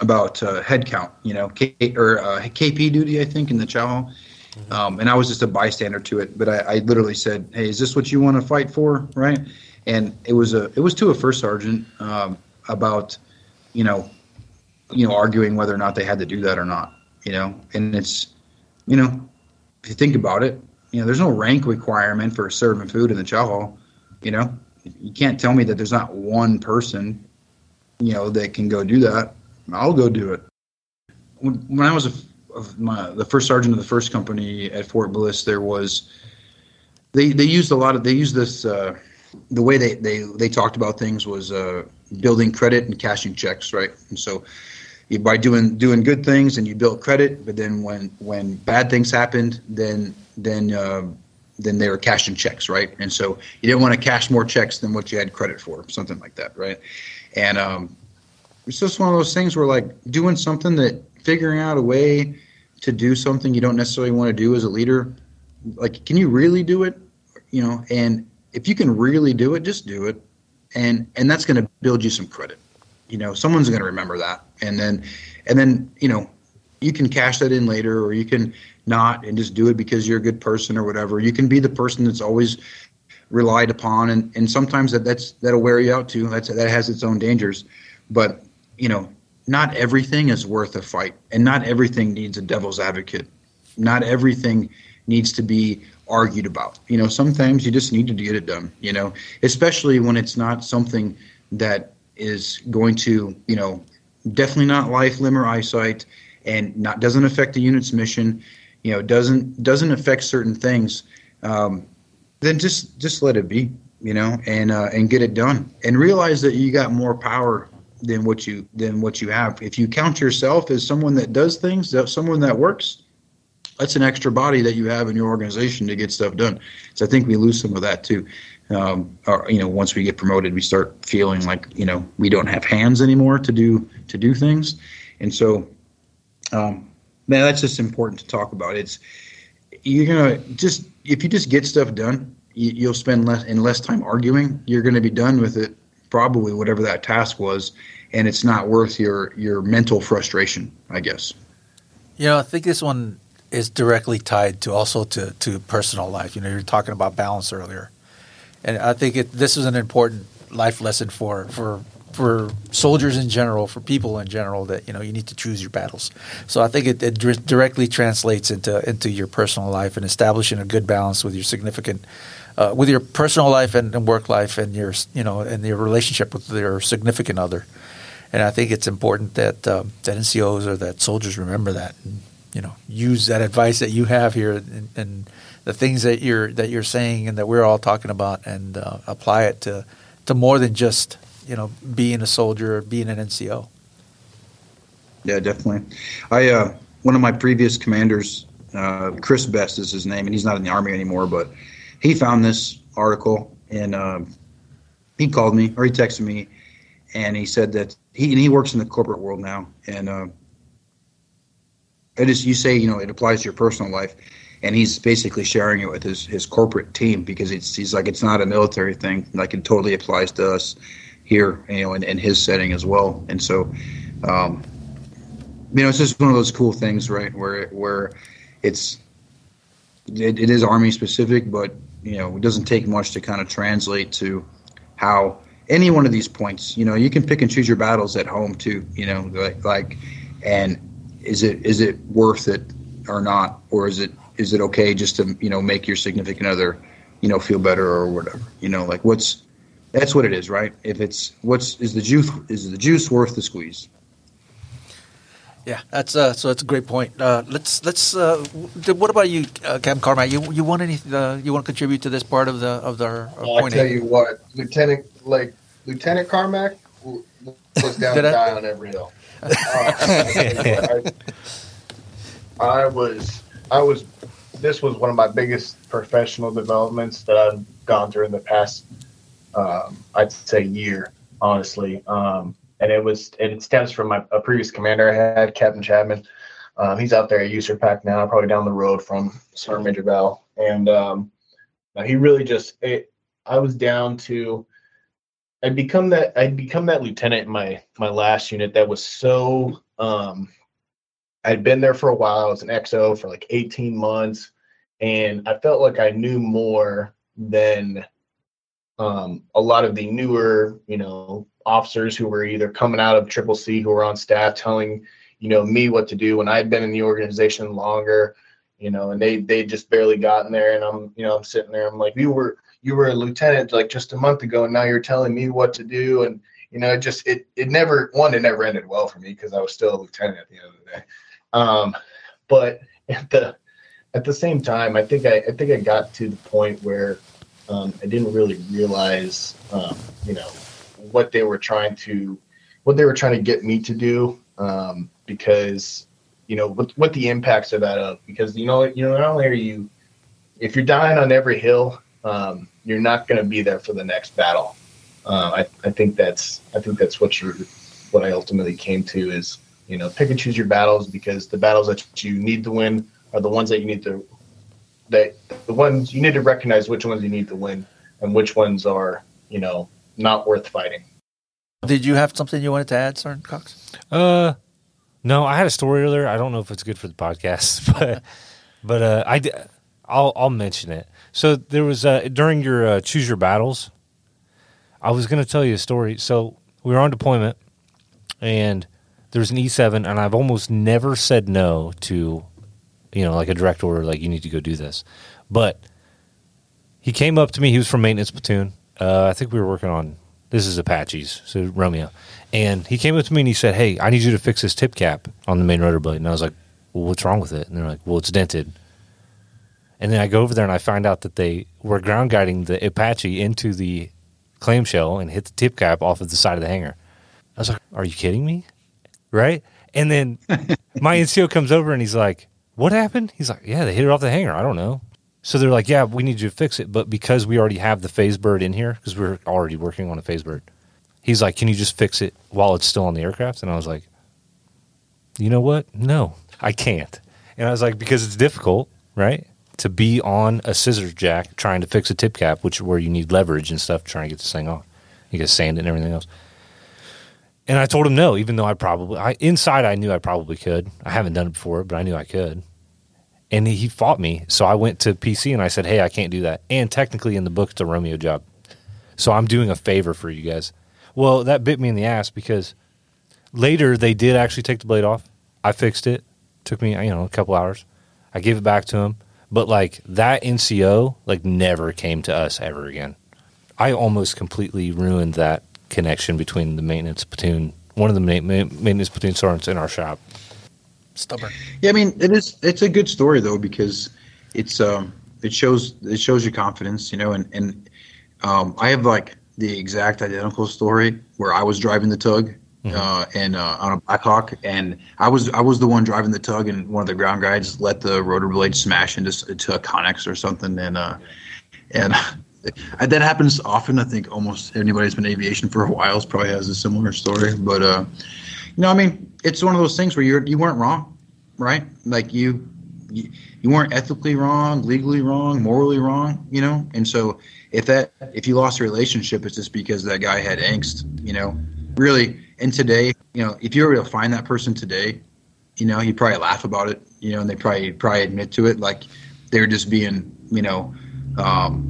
about uh, head count. You know, K, or uh, KP duty I think in the chow. Um, and I was just a bystander to it, but I, I literally said, "Hey, is this what you want to fight for?" Right? and it was a it was to a first sergeant um, about you know you know arguing whether or not they had to do that or not you know and it's you know if you think about it you know there's no rank requirement for serving food in the chow hall you know you can't tell me that there's not one person you know that can go do that i'll go do it when, when i was a, my, the first sergeant of the first company at fort bliss there was they they used a lot of they used this uh, the way they, they, they talked about things was uh, building credit and cashing checks, right? And so you, by doing doing good things and you built credit, but then when when bad things happened, then then uh, then they were cashing checks, right? And so you didn't want to cash more checks than what you had credit for, something like that, right? And um, it's just one of those things where like doing something that figuring out a way to do something you don't necessarily want to do as a leader, like can you really do it? You know, and if you can really do it, just do it, and and that's going to build you some credit. You know, someone's going to remember that, and then and then you know you can cash that in later, or you can not and just do it because you're a good person or whatever. You can be the person that's always relied upon, and and sometimes that that's that'll wear you out too. That's that has its own dangers, but you know, not everything is worth a fight, and not everything needs a devil's advocate. Not everything needs to be argued about. You know, sometimes you just need to get it done, you know, especially when it's not something that is going to, you know, definitely not life, limb, or eyesight and not doesn't affect the unit's mission, you know, doesn't doesn't affect certain things, um, then just just let it be, you know, and uh, and get it done. And realize that you got more power than what you than what you have. If you count yourself as someone that does things, someone that works, that's an extra body that you have in your organization to get stuff done. So I think we lose some of that too. Um, or you know, once we get promoted, we start feeling like you know we don't have hands anymore to do to do things, and so um, man, that's just important to talk about. It's you're gonna just if you just get stuff done, you, will spend less in less time arguing. You're to be done with it, probably whatever that task was, and it's not worth your your mental frustration, I guess. You know, I think this one is directly tied to also to, to personal life. You know, you're talking about balance earlier, and I think it, this is an important life lesson for for for soldiers in general, for people in general, that you know you need to choose your battles. So I think it, it directly translates into into your personal life and establishing a good balance with your significant. Uh, with your personal life and, and, work life and your you know and your relationship with your significant other, and I think it's important that um, that NCOs or that soldiers remember that and you know use that advice that you have here and, and, the things that you're that you're saying and that we're all talking about and uh, apply it to to more than just you know being a soldier or being an NCO. Yeah, definitely. I uh, one of my previous commanders Uh, Chris Best is his name, and he's not in the army anymore. But he found this article, and uh, he called me or he texted me, and he said that he and he works in the corporate world now, and uh, it is you say you know it applies to your personal life, and he's basically sharing it with his his corporate team because it's he's like it's not a military thing, like it totally applies to us here, you know, in, in his setting as well, and so. Um, you know, it's just one of those cool things, right? Where where it's it, it is army specific, but you know, it doesn't take much to kind of translate to how any one of these points. You know, you can pick and choose your battles at home too. You know, like like, and is it is it worth it or not, or is it is it okay just to you know make your significant other you know feel better or whatever? You know, like what's that's what it is, right? If it's what's is the juice is the juice worth the squeeze? Yeah, that's uh, so that's a great point. Uh, let's let's. Uh, what about you, uh, Captain Carmack? You you want any? Uh, you want to contribute to this part of the of the? Of well, I tell you what, Lieutenant like Lieutenant Carmack was down to die on every hill. Uh, I, I was I was this was one of my biggest professional developments that I've gone through in the past. Um, I'd say year, honestly. Um, and it was it stems from my a previous commander I had, Captain Chapman. Um, he's out there at USARPAC now, probably down the road from Sergeant Major Vowell, and um, he really just it, I was down to I'd become that I'd become that lieutenant in my my last unit that was so um, I'd been there for a while. I was an XO for like 18 months, and I felt like I knew more than um, a lot of the newer, you know, officers who were either coming out of Triple C who were on staff telling, you know, me what to do when I'd been in the organization longer, you know, and they they just barely gotten there, and I'm, you know, I'm sitting there, I'm like, you were you were a lieutenant like just a month ago, and now you're telling me what to do, and you know, it just it it never one it never ended well for me because I was still a lieutenant at the end of the day, um, but at the at the same time, I think I I think I got to the point where um, I didn't really realize, um, you know, what they were trying to, what they were trying to get me to do, um, because, you know, what what the impacts of that of because you know you know not only are you, if you're dying on every hill, um, you're not going to be there for the next battle. Uh, I I think that's I think that's what you're what I ultimately came to is you know pick and choose your battles because the battles that you need to win are the ones that you need to that the ones you need to recognize which ones you need to win and which ones are you know not worth fighting. Did you have something you wanted to add, Sergeant Cox? Uh, no, I had a story earlier. I don't know if it's good for the podcast, but but uh, I I'll I'll mention it. So there was uh, during your uh, choose your battles. I was going to tell you a story. So we were on deployment, and there's an E7, and I've almost never said no to you know, like a direct order, like you need to go do this. But he came up to me. He was from maintenance platoon. Uh, I think we were working on this is Apaches, so Romeo. And he came up to me and he said, "Hey, I need you to fix this tip cap on the main rotor blade." And I was like, "Well, what's wrong with it?" And they're like, "Well, it's dented." And then I go over there and I find out that they were ground guiding the Apache into the clamshell and hit the tip cap off of the side of the hangar. I was like, "Are you kidding me?" Right? And then my NCO comes over and he's like, what happened? He's like, yeah, they hit it off the hanger. I don't know. So they're like, yeah, we need you to fix it. But because we already have the phase bird in here, because we're already working on a phase bird, he's like, can you just fix it while it's still on the aircraft? And I was like, you know what? No, I can't. And I was like, because it's difficult, right? To be on a scissors jack trying to fix a tip cap, which where you need leverage and stuff, trying to get this thing off. You get sand it and everything else. And I told him no, even though I probably I inside I knew I probably could. I haven't done it before, but I knew I could. And he, fought me, so I went to PC and I said, "Hey, I can't do that." And technically, in the book, it's a Romeo job, so I'm doing a favor for you guys. Well, that bit me in the ass because later they did actually take the blade off. I fixed it. Took me, you know, a couple hours. I gave it back to him, but like that NCO, like never came to us ever again. I almost completely ruined that connection between the maintenance platoon, one of the ma- maintenance platoon sergeants in our shop. Stubborn. Yeah, I mean it is. It's a good story though because it's um it shows it shows your confidence, you know, and and um, I have like the exact identical story where I was driving the tug mm-hmm. uh, and uh, on a Blackhawk, and I was I was the one driving the tug, and one of the ground guides let the rotor blade smash into, into a connex or something, and uh, and that happens often. I think almost anybody who's been aviation for a while probably has a similar story. But uh, know, I mean, it's one of those things where you you weren't wrong, right? Like you, you you weren't ethically wrong, legally wrong, morally wrong, you know. And so if that if you lost a relationship, it's just because that guy had angst, you know. Really, and today, you know, if you were to find that person today, you know, you'd probably laugh about it, you know, and they probably probably admit to it, like they're just being, you know, um,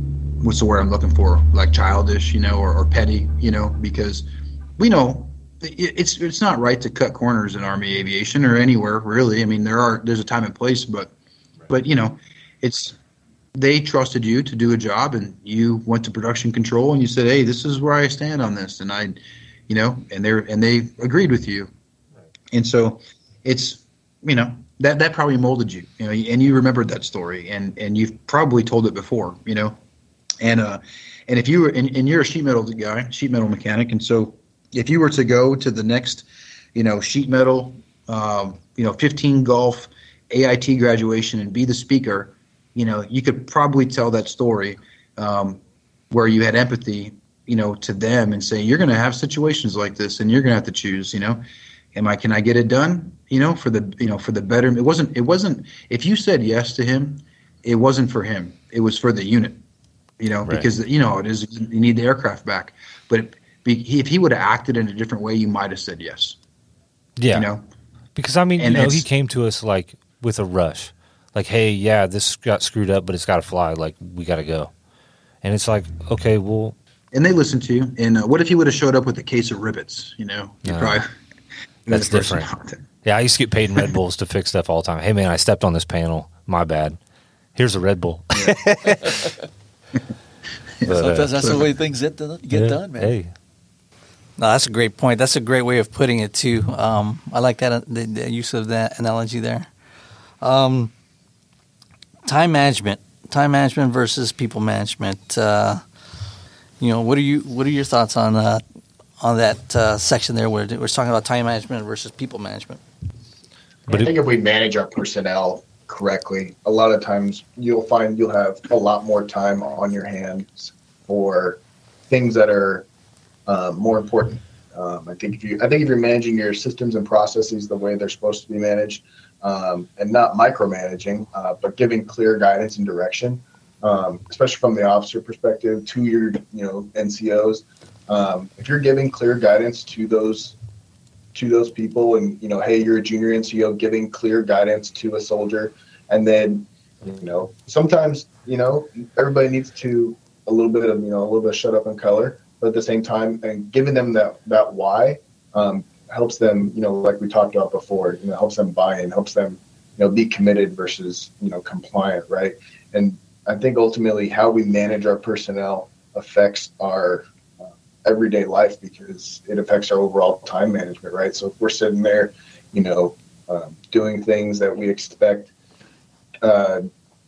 what's the word I'm looking for? Like childish, you know, or, or petty, you know, because we know it's it's not right to cut corners in Army aviation or anywhere really. I mean, there are there's a time and place, but but you know, it's they trusted you to do a job, and you went to production control, and you said, "Hey, this is where I stand on this," and I, you know, and they and they agreed with you, and so it's you know that that probably molded you, you know, and you remembered that story, and and you've probably told it before, you know, and uh, and if you were, and, and you're a sheet metal guy, sheet metal mechanic, and so if you were to go to the next, you know, sheet metal, um, you know, 15 golf AIT graduation and be the speaker, you know, you could probably tell that story um, where you had empathy, you know, to them and say, you're going to have situations like this and you're going to have to choose, you know, am I, can I get it done? You know, for the, you know, for the better, it wasn't, it wasn't, if you said yes to him, it wasn't for him. It was for the unit you know, right. because you know it is you need the aircraft back. But if he would have acted in a different way, you might have said yes. Yeah, you know, because I mean, and you know, he came to us like with a rush, like, "Hey, yeah, this got screwed up, but it's got to fly. Like, we got to go." And it's like, okay, well, and they listened to you. And uh, what if he would have showed up with a case of rivets? You know, you uh, probably that's different. Yeah, I used to get paid in Red Bulls to fix stuff all the time. Hey, man, I stepped on this panel. My bad. Here's a Red Bull. Yeah. but, Sometimes that's the way things get, done, get yeah, done, man. Hey. No, that's a great point. That's a great way of putting it too. Um, I like that the, the, use of that analogy there. Um, time management, time management versus people management. Uh, you know, what are you? What are your thoughts on uh, on that uh, section there where we're talking about time management versus people management? But I think if we manage our personnel correctly, a lot of times you'll find you'll have a lot more time on your hands for things that are uh, more important. Um, I think if you, I think if you're managing your systems and processes the way they're supposed to be managed, um, and not micromanaging, uh, but giving clear guidance and direction, um, especially from the officer perspective to your, you know, NCOs. Um, if you're giving clear guidance to those to those people and you know hey you're a junior nco giving clear guidance to a soldier and then you know sometimes you know everybody needs to a little bit of you know a little bit of shut up and color but at the same time and giving them that that why um, helps them you know like we talked about before you know helps them buy in helps them you know be committed versus you know compliant right and i think ultimately how we manage our personnel affects our everyday life because it affects our overall time management, right? So if we're sitting there, you know, um, doing things that we expect, uh,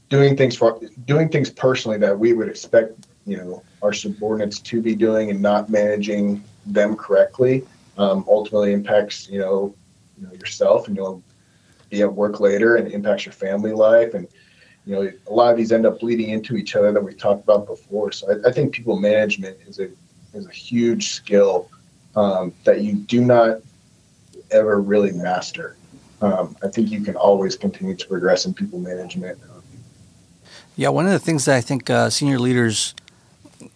doing things for doing things personally that we would expect, you know, our subordinates to be doing and not managing them correctly, um, ultimately impacts, you know, you know yourself, and you'll be at work later, and impacts your family life, and you know, a lot of these end up bleeding into each other that we talked about before. So I, I think people management is a is a huge skill um, that you do not ever really master. Um, I think you can always continue to progress in people management. Yeah, one of the things that I think uh, senior leaders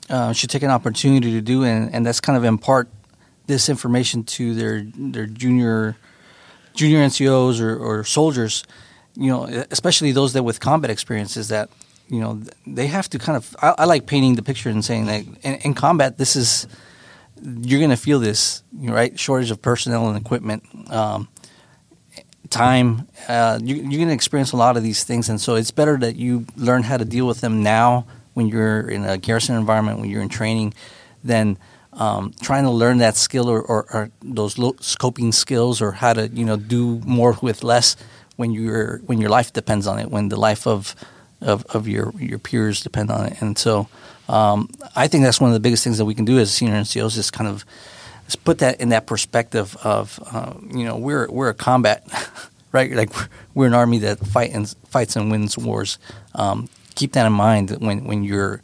uh, should take an opportunity to do, and, and that's kind of impart this information to their their junior junior NCOs or, or soldiers. You know, especially those that with combat experiences that you know they have to kind of I, I like painting the picture and saying that in, in combat this is you're going to feel this right shortage of personnel and equipment um, time uh, you, you're going to experience a lot of these things and so it's better that you learn how to deal with them now when you're in a garrison environment when you're in training then um, trying to learn that skill or, or, or those scoping skills or how to you know do more with less when your when your life depends on it when the life of of, of your your peers depend on it. And so um, I think that's one of the biggest things that we can do as senior NCOs is kind of put that in that perspective of uh, you know we're we're a combat right like we're an army that fight and fights and wins wars um, keep that in mind when when you're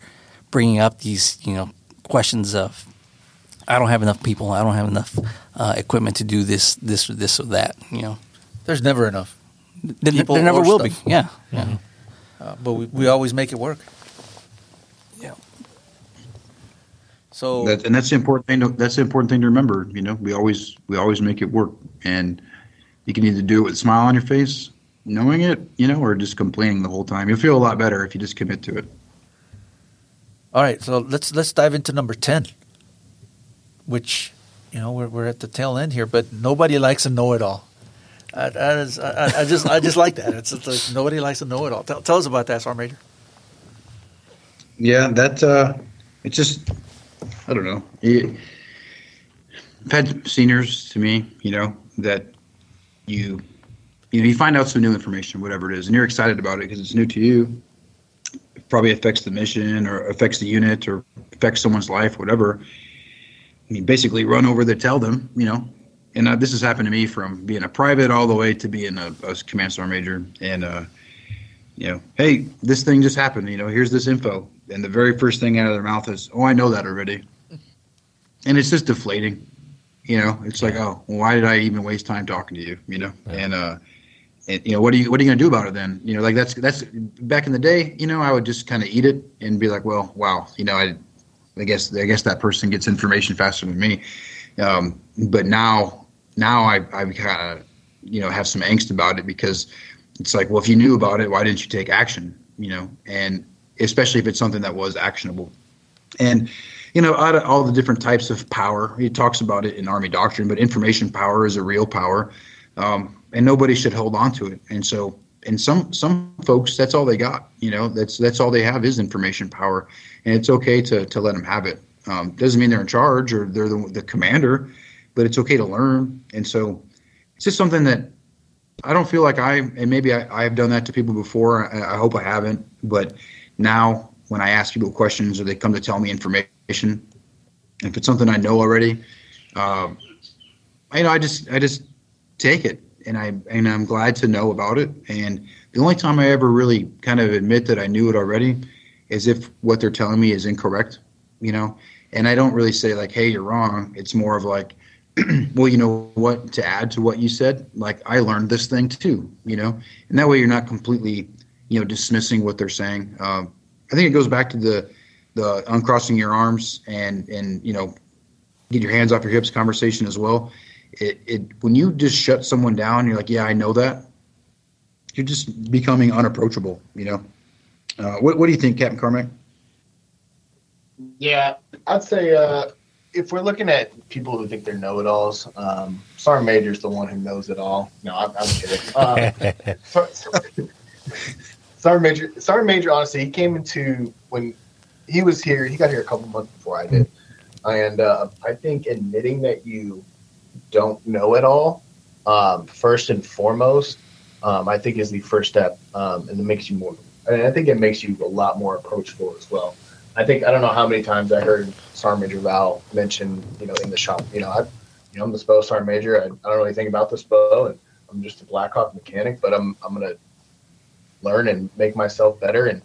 bringing up these you know questions of I don't have enough people I don't have enough uh, equipment to do this this or this or that you know there's never enough there, there never will stuff. be yeah yeah mm-hmm. uh, but we, we always make it work yeah so that, and that's the important thing. To, that's the important thing to remember. You know, we always we always make it work, and you can either do it with a smile on your face, knowing it, you know, or just complaining the whole time. You'll feel a lot better if you just commit to it. All right, so let's let's dive into number ten, which you know we're we're at the tail end here, but nobody likes a know-it-all. I, I, I, I just I just like that. It's, it's, like nobody likes a know-it-all. Tell, tell us about that, Sergeant Major. Yeah, that uh, it's just I don't know. I've had seniors to me, you know, that you you know you find out some new information, whatever it is, and you're excited about it because it's new to you. It probably affects the mission or affects the unit or affects someone's life, whatever. You basically run over there, tell them, you know. And uh, this has happened to me from being a private all the way to being a, a command sergeant major, and uh, you know, hey, this thing just happened. You know, here's this info, and the very first thing out of their mouth is, "Oh, I know that already," and it's just deflating. You know, it's like, oh, well, why did I even waste time talking to you? You know, yeah. and uh, and you know, what are you what are you gonna do about it then? You know, like that's that's back in the day. You know, I would just kind of eat it and be like, well, wow, you know, I, I guess I guess that person gets information faster than me. Um, but now, now I I kind of you know have some angst about it because it's like, well, if you knew about it, why didn't you take action? You know, and especially if it's something that was actionable. And you know, out of all the different types of power, he talks about it in Army doctrine, but information power is a real power, um, and nobody should hold on to it. And so, and some some folks, that's all they got. You know, that's that's all they have is information power, and it's okay to to let them have it. Um, doesn't mean they're in charge or they're the, the commander, but it's okay to learn. And so, it's just something that I don't feel like I, and maybe I, I have done that to people before. I, I, hope I haven't. But now, when I ask people questions or they come to tell me information, if it's something I know already, um, I know I just I just take it, and I and I'm glad to know about it. And the only time I ever really kind of admit that I knew it already is if what they're telling me is incorrect, you know. And I don't really say like, "Hey, you're wrong." It's more of like, well, you know what, to add to what you said, like I learned this thing too, you know, and that way you're not completely, you know, dismissing what they're saying. Um, I think it goes back to the the uncrossing your arms and and you know, get your hands off your hips conversation as well. It it when you just shut someone down, you're like, yeah, I know that. You're just becoming unapproachable, you know. Uh, what what do you think, Captain Carmack? Yeah, I'd say. Uh if we're looking at people who think they're know-it-alls, um, Sergeant Major's the one who knows it all. No, I'm, I'm kidding. Uh, Sergeant Major, Sergeant Major, honestly, he came into when he was here. He got here a couple months before I did, and uh, I think admitting that you don't know it all, um, first and foremost, um, I think is the first step, um, and it makes you more. And I think it makes you a lot more approachable as well. I think I don't know how many times I heard Sergeant Major Vowell mention, you know, in the shop, you know, I, you know, I'm the SPO Sergeant Major. I, I don't really think about the SPO, and I'm just a Blackhawk mechanic, but I'm I'm gonna learn and make myself better. And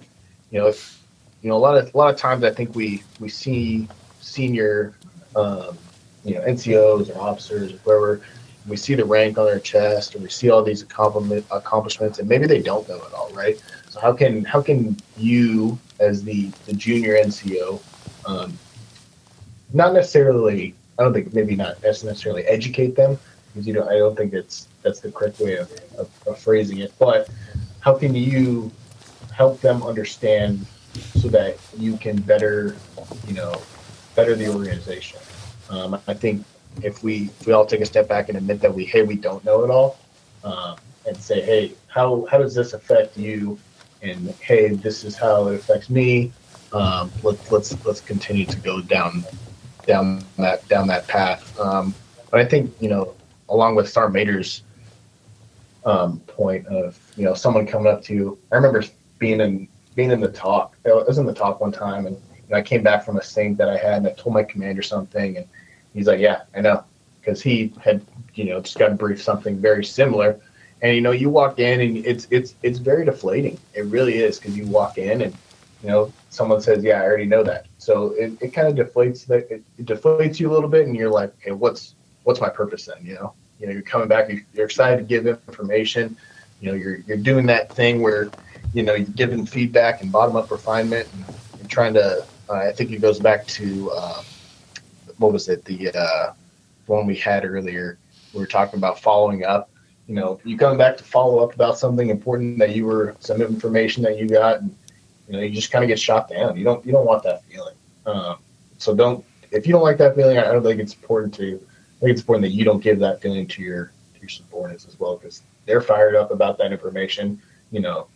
you know, if, you know, a lot of a lot of times I think we we see senior, um, you know, NCOs or officers or whoever. We see the rank on their chest, or we see all these accomplishments, and maybe they don't know it all, right? So how can how can you as the the junior NCO, um, not necessarily. I don't think maybe not necessarily educate them because you know I don't think it's that's the correct way of, of, of phrasing it. But how can you help them understand so that you can better, you know, better the organization? Um, I think if we if we all take a step back and admit that we hey we don't know it all, um, and say hey how how does this affect you and hey, this is how it affects me. Um, let, let's let's continue to go down down that down that path. Um, but I think you know, along with Star Major's um, point of you know someone coming up to you. I remember being in being in the TOC. I was in the TOC one time, and know, I came back from a sync that I had, and I told my commander something, and He's like, yeah, I know, because he had you know just got briefed something very similar, and you know you walk in and it's it's it's very deflating. It really is because you walk in and you know someone says, yeah, I already know that, so it, it kind of deflates that it, it deflates you a little bit, and you're like, okay, what's what's my purpose then? You know, you know, you're coming back, you're excited to give information. You know, you're you're doing that thing where, you know, you're giving feedback and bottom up refinement, and you're trying to. Uh, I think it goes back to uh, what was it the uh, one we had earlier. We were talking about following up. You know, you come back to follow up about something important that you were some information that you got, and you know, you just kind of get shot down. You don't you don't want that feeling. Um, so don't if you don't like that feeling, I don't think it's important to I think it's important that you don't give that feeling to your to your subordinates as well because they're fired up about that information. You know,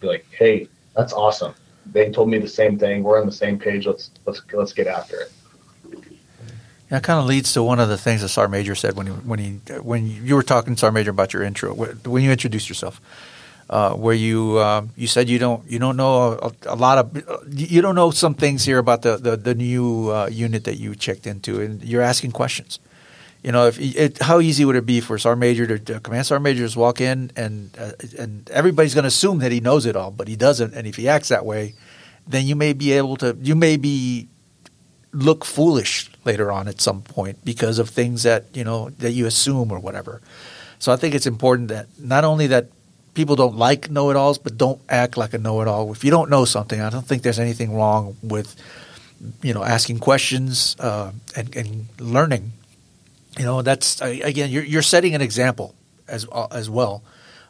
be like, hey, that's awesome. They told me the same thing. We're on the same page. Let's let's let's get after it. It kind of leads to one of the things that Sergeant Major said when he when he when you were talking to Sergeant Major about your intro when you introduced yourself. Uh, where you uh, you said you don't you don't know a, a, lot of you don't know some things here about the the, the new uh, unit that you checked into and you're asking questions you know, if it, how easy would it be for sergeant major to, to command sergeant major to walk in and uh, and everybody's going to assume that he knows it all, but he doesn't. And if he acts that way, then you may be able to you may be look foolish later on at some point because of things that you know that you assume or whatever. So I think it's important that not only that people don't like know-it-alls, but don't act like a know-it-all. If you don't know something, I don't think there's anything wrong with you know asking questions uh, and, and learning you know that's again you're, you're setting an example as uh, as well.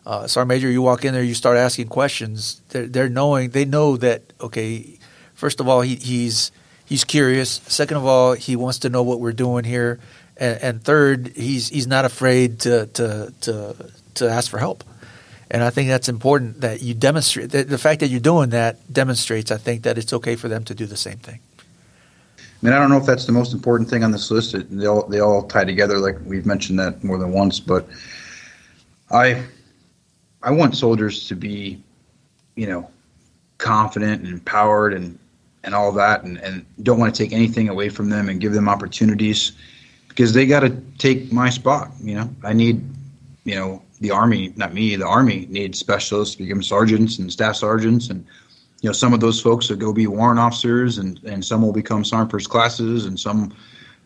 Uh, Sergeant Major, you walk in there, you start asking questions. They're, they're knowing they know that okay. First of all, he, he's he's curious. Second of all, he wants to know what we're doing here, and, and third, he's he's not afraid to to to to ask for help. And I think that's important that you demonstrate that the fact that you're doing that demonstrates, I think, that it's okay for them to do the same thing. I mean, I don't know if that's the most important thing on this list. It, they all they all tie together, like we've mentioned that more than once. But I I want soldiers to be, you know, confident and empowered and and all that, and and don't want to take anything away from them and give them opportunities because they got to take my spot. You know, I need, you know, the army, not me. The army needs specialists to become sergeants and staff sergeants and you know, some of those folks will go be warrant officers, and and some will become sergeant first classes, and some,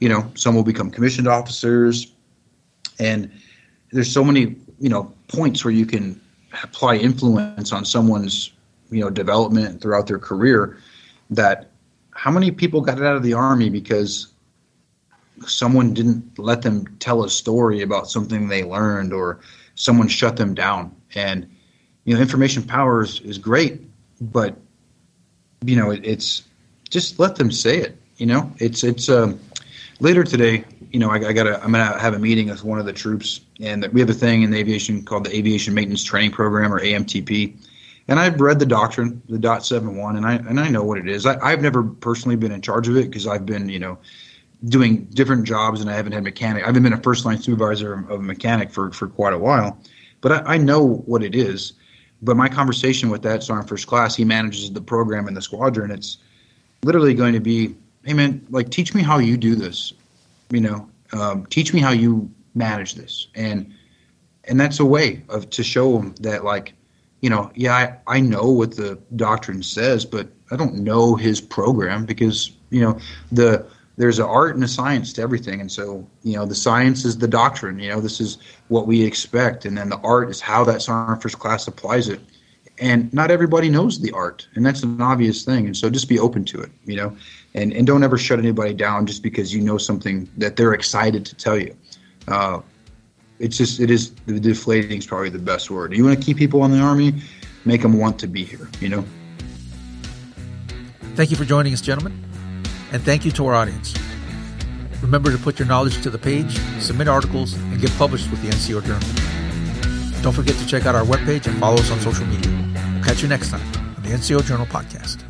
you know, some will become commissioned officers, and there's so many you know points where you can apply influence on someone's you know development throughout their career that how many people got out of the army because someone didn't let them tell a story about something they learned or someone shut them down and you know information power is, is great but you know, it, it's just let them say it. You know, it's it's um, later today. You know, I, I got I'm gonna have a meeting with one of the troops, and we have a thing in aviation called the Aviation Maintenance Training Program or AMTP. And I've read the doctrine, the dot seven one, and I and I know what it is. I, I've never personally been in charge of it because I've been, you know, doing different jobs and I haven't had mechanic. I haven't been a first line supervisor of a mechanic for, for quite a while, but I, I know what it is. But my conversation with that sergeant first class, he manages the program in the squadron. It's literally going to be, hey man, like teach me how you do this. You know, um, teach me how you manage this, and and that's a way of to show them that like, you know, yeah, I, I know what the doctrine says, but I don't know his program because you know the there's an art and a science to everything. And so you know the science is the doctrine you know this is what we expect. And then the art is how that sergeant first class applies it. And not everybody knows the art and that's an obvious thing. And so just be open to it you know and and don't ever shut anybody down just because you know something that they're excited to tell you. Uh, it's just it is the deflating is probably the best word you want to keep people in the army make them want to be here you know thank you for joining us gentlemen and thank you to our audience. Remember to put your knowledge to the page, submit articles, and get published with the NCO Journal. Don't forget to check out our webpage and follow us on social media. We'll catch you next time on the NCO Journal Podcast.